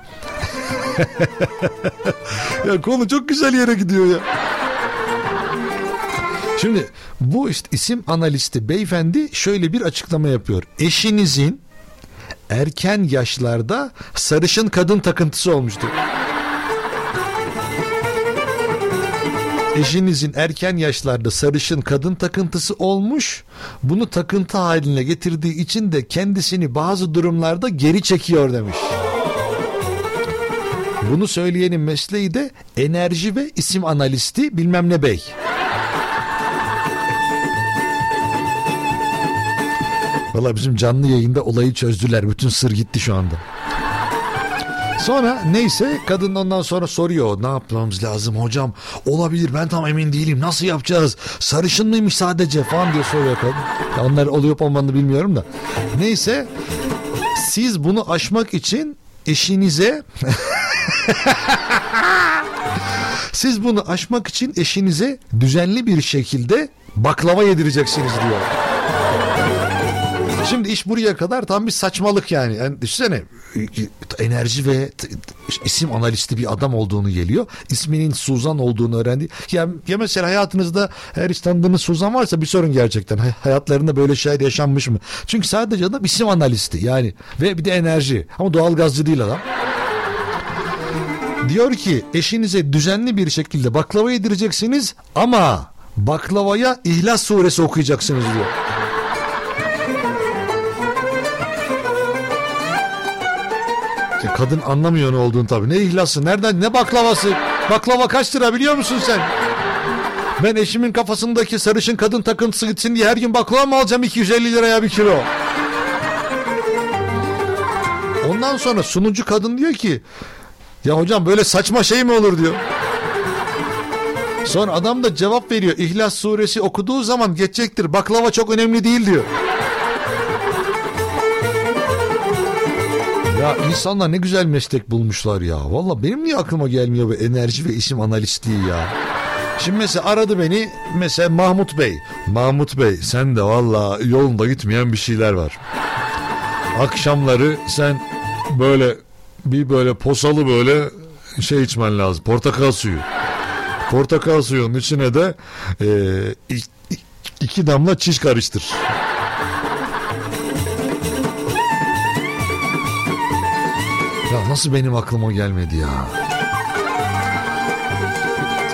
ya konu çok güzel yere gidiyor ya. Şimdi bu işte isim analisti beyefendi şöyle bir açıklama yapıyor. Eşinizin erken yaşlarda sarışın kadın takıntısı olmuştur. Eşinizin erken yaşlarda sarışın kadın takıntısı olmuş. Bunu takıntı haline getirdiği için de kendisini bazı durumlarda geri çekiyor demiş. Bunu söyleyenin mesleği de enerji ve isim analisti bilmem ne bey. Valla bizim canlı yayında olayı çözdüler. Bütün sır gitti şu anda. Sonra neyse kadın ondan sonra soruyor ne yapmamız lazım hocam olabilir ben tam emin değilim nasıl yapacağız sarışın mıymış sadece falan diye soruyor kadın. Onlar oluyor olmadığını bilmiyorum da. Neyse siz bunu aşmak için eşinize <laughs> <laughs> siz bunu aşmak için eşinize düzenli bir şekilde baklava yedireceksiniz diyor. Şimdi iş buraya kadar tam bir saçmalık yani. yani düşünsene enerji ve isim analisti bir adam olduğunu geliyor. İsminin Suzan olduğunu öğrendi. Ya, ya mesela hayatınızda her tanıdığınız Suzan varsa bir sorun gerçekten. Hay- Hayatlarında böyle şeyler yaşanmış mı? Çünkü sadece adam isim analisti yani. Ve bir de enerji. Ama doğalgazcı değil adam. Diyor ki eşinize düzenli bir şekilde baklava yedireceksiniz ama baklavaya İhlas suresi okuyacaksınız diyor. Kadın anlamıyor ne olduğunu tabii. Ne ihlası, nereden, ne baklavası? Baklava kaç lira biliyor musun sen? Ben eşimin kafasındaki sarışın kadın takıntısı gitsin diye her gün baklava mı alacağım 250 liraya bir kilo? Ondan sonra sunucu kadın diyor ki ya hocam böyle saçma şey mi olur diyor. Sonra adam da cevap veriyor. İhlas suresi okuduğu zaman geçecektir. Baklava çok önemli değil diyor. Ya insanlar ne güzel meslek bulmuşlar ya. Valla benim niye aklıma gelmiyor bu enerji ve isim analistliği ya. Şimdi mesela aradı beni mesela Mahmut Bey. Mahmut Bey sen de valla yolunda gitmeyen bir şeyler var. Akşamları sen böyle bir böyle posalı böyle şey içmen lazım. Portakal suyu. Portakal suyunun içine de e, iki damla çiş karıştır. Ya nasıl benim aklıma gelmedi ya?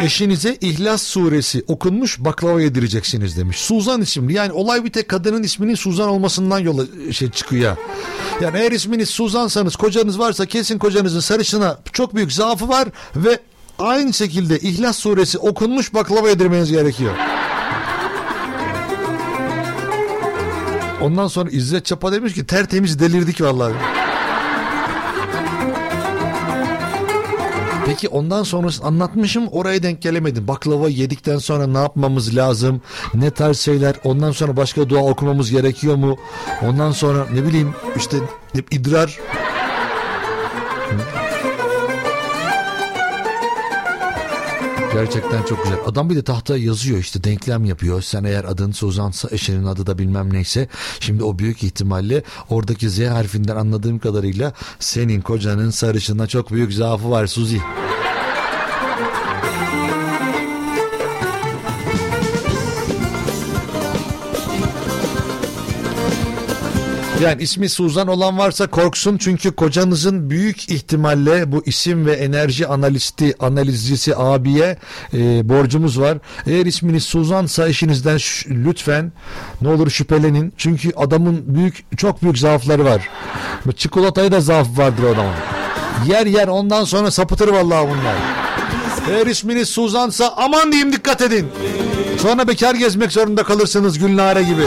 Eşinize İhlas suresi okunmuş baklava yedireceksiniz demiş. Suzan isimli. Yani olay bir tek kadının isminin Suzan olmasından yola şey çıkıyor. Yani eğer isminiz Suzansanız kocanız varsa kesin kocanızın sarışına çok büyük zaafı var ve aynı şekilde İhlas suresi okunmuş baklava yedirmeniz gerekiyor. Ondan sonra İzzet Çapa demiş ki tertemiz delirdik vallahi. Peki ondan sonrası anlatmışım oraya denk gelemedim. Baklava yedikten sonra ne yapmamız lazım? Ne tarz şeyler? Ondan sonra başka dua okumamız gerekiyor mu? Ondan sonra ne bileyim işte idrar. Gerçekten çok güzel. Adam bir de tahtaya yazıyor işte denklem yapıyor. Sen eğer adın Suzan'sa eşinin adı da bilmem neyse. Şimdi o büyük ihtimalle oradaki Z harfinden anladığım kadarıyla senin kocanın sarışına çok büyük zaafı var Suzi. Yani ismi Suzan olan varsa korksun çünkü kocanızın büyük ihtimalle bu isim ve enerji analisti, analizcisi abiye e, borcumuz var. Eğer isminiz Suzansa eşinizden ş- lütfen ne olur şüphelenin. Çünkü adamın büyük çok büyük zaafları var. Bu Çikolatayı da zaaf vardır o adamın. Yer yer ondan sonra sapıtır vallahi bunlar. Eğer isminiz Suzansa aman diyeyim dikkat edin. Sonra bekar gezmek zorunda kalırsınız Gülnare gibi.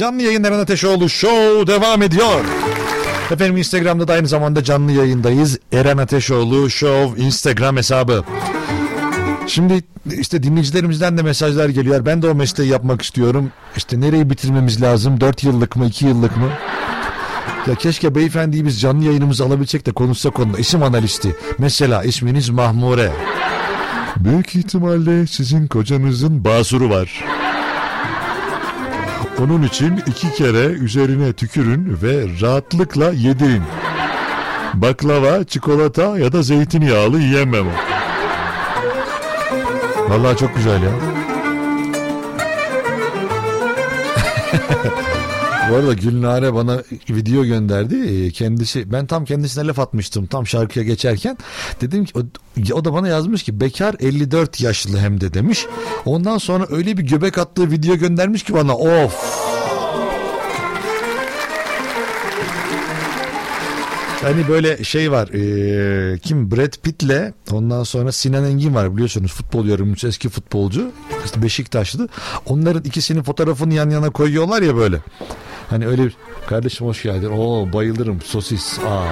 Canlı yayınların Ateşoğlu Show devam ediyor. Efendim Instagram'da da aynı zamanda canlı yayındayız. Eren Ateşoğlu Show Instagram hesabı. Şimdi işte dinleyicilerimizden de mesajlar geliyor. Ben de o mesleği yapmak istiyorum. İşte nereyi bitirmemiz lazım? 4 yıllık mı? 2 yıllık mı? Ya keşke beyefendiyi biz canlı yayınımızı alabilsek de konuşsak onunla. İsim analisti. Mesela isminiz Mahmure. Büyük ihtimalle sizin kocanızın basuru var. Onun için iki kere üzerine tükürün ve rahatlıkla yedirin. Baklava, çikolata ya da zeytinyağlı yiyemem. Vallahi çok güzel ya. <laughs> Bu arada Gülnare bana video gönderdi. Ee, Kendisi ben tam kendisine laf atmıştım tam şarkıya geçerken. Dedim ki o, o da bana yazmış ki bekar 54 yaşlı hem de demiş. Ondan sonra öyle bir göbek attığı video göndermiş ki bana of. Hani böyle şey var ee, kim Brad Pitt'le ondan sonra Sinan Engin var biliyorsunuz futbol yorumcusu eski futbolcu işte Beşiktaşlı onların ikisinin fotoğrafını yan yana koyuyorlar ya böyle hani öyle bir kardeşim hoş geldin oo bayılırım sosis aa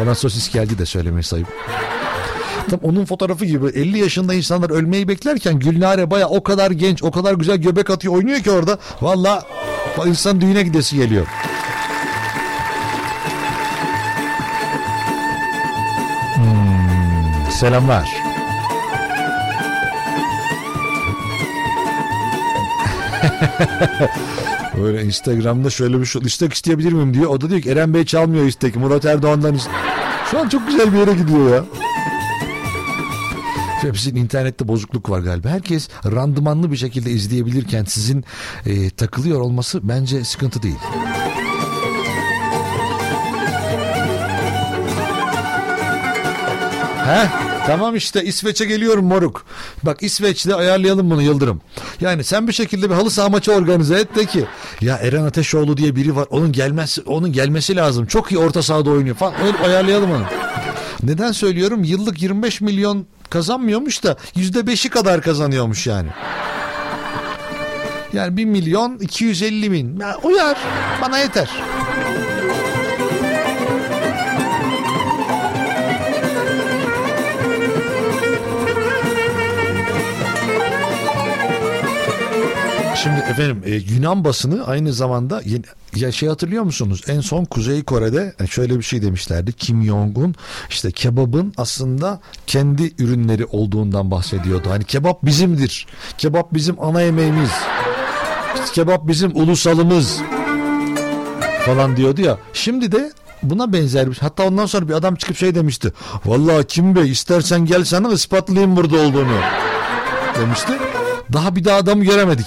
bana sosis geldi de söylemeye sayıp Tam onun fotoğrafı gibi 50 yaşında insanlar ölmeyi beklerken Gülnare baya o kadar genç o kadar güzel göbek atıyor oynuyor ki orada. Valla insan düğüne gidesi geliyor. Hmm, selamlar. <laughs> Böyle Instagram'da şöyle bir şey istek isteyebilir miyim diyor. O da diyor ki Eren Bey çalmıyor istek. Murat Erdoğan'dan. Şu an çok güzel bir yere gidiyor ya. Sizin internette bozukluk var galiba. Herkes randımanlı bir şekilde izleyebilirken sizin e, takılıyor olması bence sıkıntı değil. He? Tamam işte İsveç'e geliyorum moruk. Bak İsveç'te ayarlayalım bunu Yıldırım. Yani sen bir şekilde bir halı saha maçı organize et de ki ya Eren Ateşoğlu diye biri var. Onun gelmesi onun gelmesi lazım. Çok iyi orta sahada oynuyor falan. Öyle ayarlayalım onu. Neden söylüyorum? Yıllık 25 milyon kazanmıyormuş da %5'i kadar kazanıyormuş yani. Yani 1 milyon 250 bin. Ya, uyar. Bana yeter. Şimdi efendim e, Yunan basını aynı zamanda ya şey hatırlıyor musunuz? En son Kuzey Kore'de e, şöyle bir şey demişlerdi. Kim Jong-un işte kebabın aslında kendi ürünleri olduğundan bahsediyordu. Hani kebap bizimdir. Kebap bizim ana yemeğimiz. Kebap bizim ulusalımız falan diyordu ya. Şimdi de buna benzer bir hatta ondan sonra bir adam çıkıp şey demişti. Vallahi Kim Bey istersen gel sana ispatlayayım burada olduğunu demişti. Daha bir daha adamı göremedik.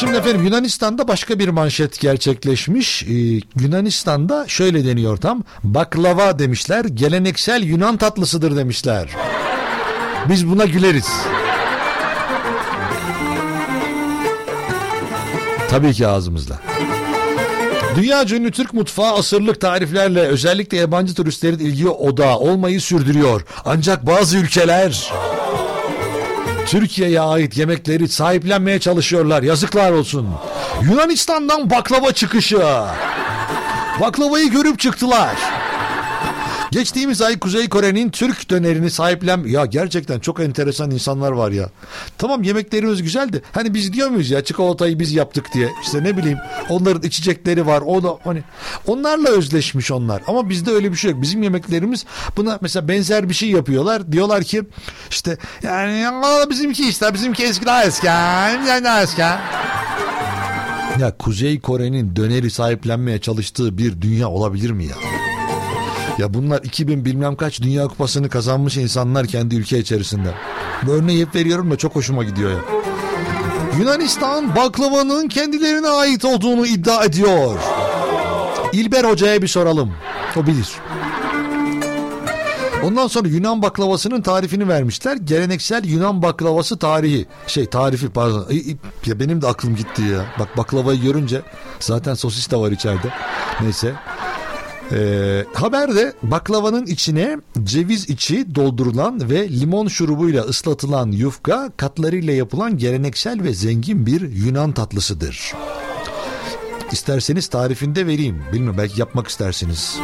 Şimdi efendim Yunanistan'da başka bir manşet gerçekleşmiş. Ee, Yunanistan'da şöyle deniyor tam. Baklava demişler. Geleneksel Yunan tatlısıdır demişler. Biz buna güleriz. Tabii ki ağzımızla. Dünya ünlü Türk mutfağı asırlık tariflerle özellikle yabancı turistlerin ilgi odağı olmayı sürdürüyor. Ancak bazı ülkeler Türkiye'ye ait yemekleri sahiplenmeye çalışıyorlar. Yazıklar olsun. Yunanistan'dan baklava çıkışı. Baklavayı görüp çıktılar. Geçtiğimiz ay Kuzey Kore'nin Türk dönerini sahiplen... Ya gerçekten çok enteresan insanlar var ya. Tamam yemeklerimiz güzeldi. Hani biz diyor muyuz ya çikolatayı biz yaptık diye. İşte ne bileyim onların içecekleri var. O da hani onlarla özleşmiş onlar. Ama bizde öyle bir şey yok. Bizim yemeklerimiz buna mesela benzer bir şey yapıyorlar. Diyorlar ki işte yani bizimki işte bizimki eski daha eski. Yani daha eski. Ya Kuzey Kore'nin döneri sahiplenmeye çalıştığı bir dünya olabilir mi ya? Ya bunlar 2000 bilmem kaç Dünya Kupası'nı kazanmış insanlar kendi ülke içerisinde. Bu örneği hep veriyorum da çok hoşuma gidiyor ya. Yunanistan baklavanın kendilerine ait olduğunu iddia ediyor. İlber Hoca'ya bir soralım. O bilir. Ondan sonra Yunan baklavasının tarifini vermişler. Geleneksel Yunan baklavası tarihi. Şey tarifi pardon. Ya benim de aklım gitti ya. Bak baklavayı görünce zaten sosis de var içeride. Neyse. Ee, haberde baklavanın içine ceviz içi doldurulan ve limon şurubuyla ıslatılan yufka katlarıyla yapılan geleneksel ve zengin bir Yunan tatlısıdır. İsterseniz tarifinde vereyim. Bilmiyorum belki yapmak istersiniz.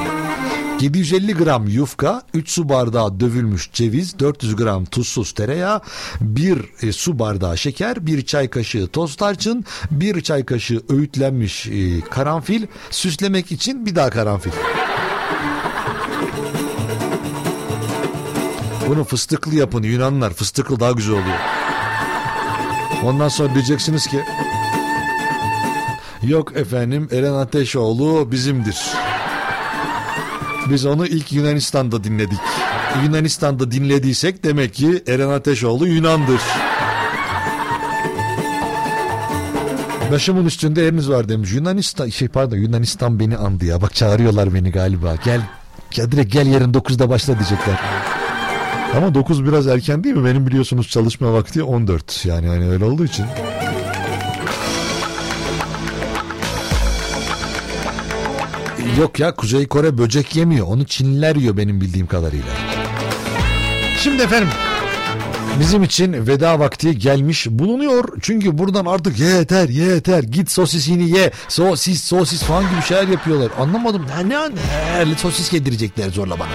750 gram yufka, 3 su bardağı dövülmüş ceviz, 400 gram tuzsuz tereyağı, 1 e, su bardağı şeker, 1 çay kaşığı toz tarçın, 1 çay kaşığı öğütlenmiş e, karanfil, süslemek için bir daha karanfil. Bunu fıstıklı yapın Yunanlar. Fıstıklı daha güzel oluyor. Ondan sonra diyeceksiniz ki Yok efendim Eren Ateşoğlu bizimdir. Biz onu ilk Yunanistan'da dinledik. Yunanistan'da dinlediysek demek ki Eren Ateşoğlu Yunan'dır. Başımın üstünde eliniz var demiş. Yunanistan şey pardon Yunanistan beni andı ya. Bak çağırıyorlar beni galiba. Gel gel direkt gel yarın 9'da başla diyecekler. Ama 9 biraz erken değil mi? Benim biliyorsunuz çalışma vakti 14. Yani hani öyle olduğu için. Yok ya Kuzey Kore böcek yemiyor. Onu Çinliler yiyor benim bildiğim kadarıyla. Şimdi efendim Bizim için veda vakti gelmiş bulunuyor. Çünkü buradan artık yeter yeter git sosisini ye. Sosis sosis falan gibi şeyler yapıyorlar. Anlamadım. Ne ne ne sosis yedirecekler zorla bana.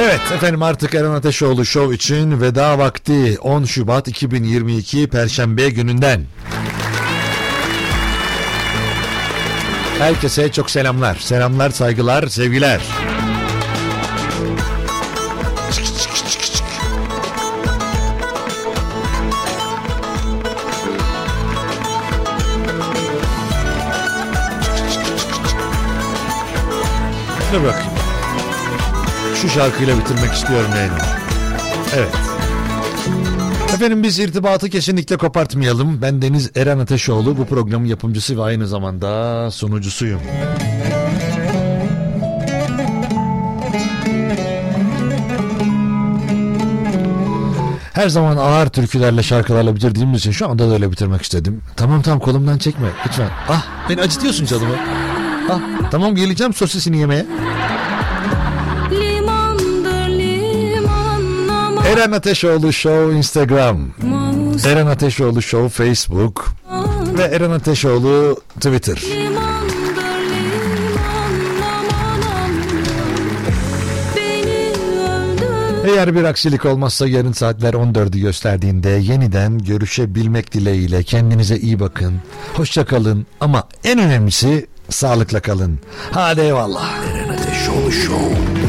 Evet efendim artık Eren Ateşoğlu Show için veda vakti 10 Şubat 2022 Perşembe gününden. Herkese çok selamlar. Selamlar, saygılar, sevgiler. Dur bakayım. Şu şarkıyla bitirmek istiyorum yayını. Evet. Efendim biz irtibatı kesinlikle kopartmayalım. Ben Deniz Eren Ateşoğlu. Bu programın yapımcısı ve aynı zamanda sunucusuyum. Her zaman ağır türkülerle şarkılarla bitirdiğimiz için şu anda da öyle bitirmek istedim. Tamam tamam kolumdan çekme lütfen. Ah beni acıtıyorsun canımı. Ah tamam geleceğim sosisini yemeye. Eren Ateşoğlu Show Instagram. Eren Ateşoğlu Show Facebook. Ve Eren Ateşoğlu Twitter. Eğer bir aksilik olmazsa yarın saatler 14'ü gösterdiğinde yeniden görüşebilmek dileğiyle kendinize iyi bakın. Hoşça kalın ama en önemlisi sağlıkla kalın. Hadi eyvallah. Eren Ateşoğlu Show.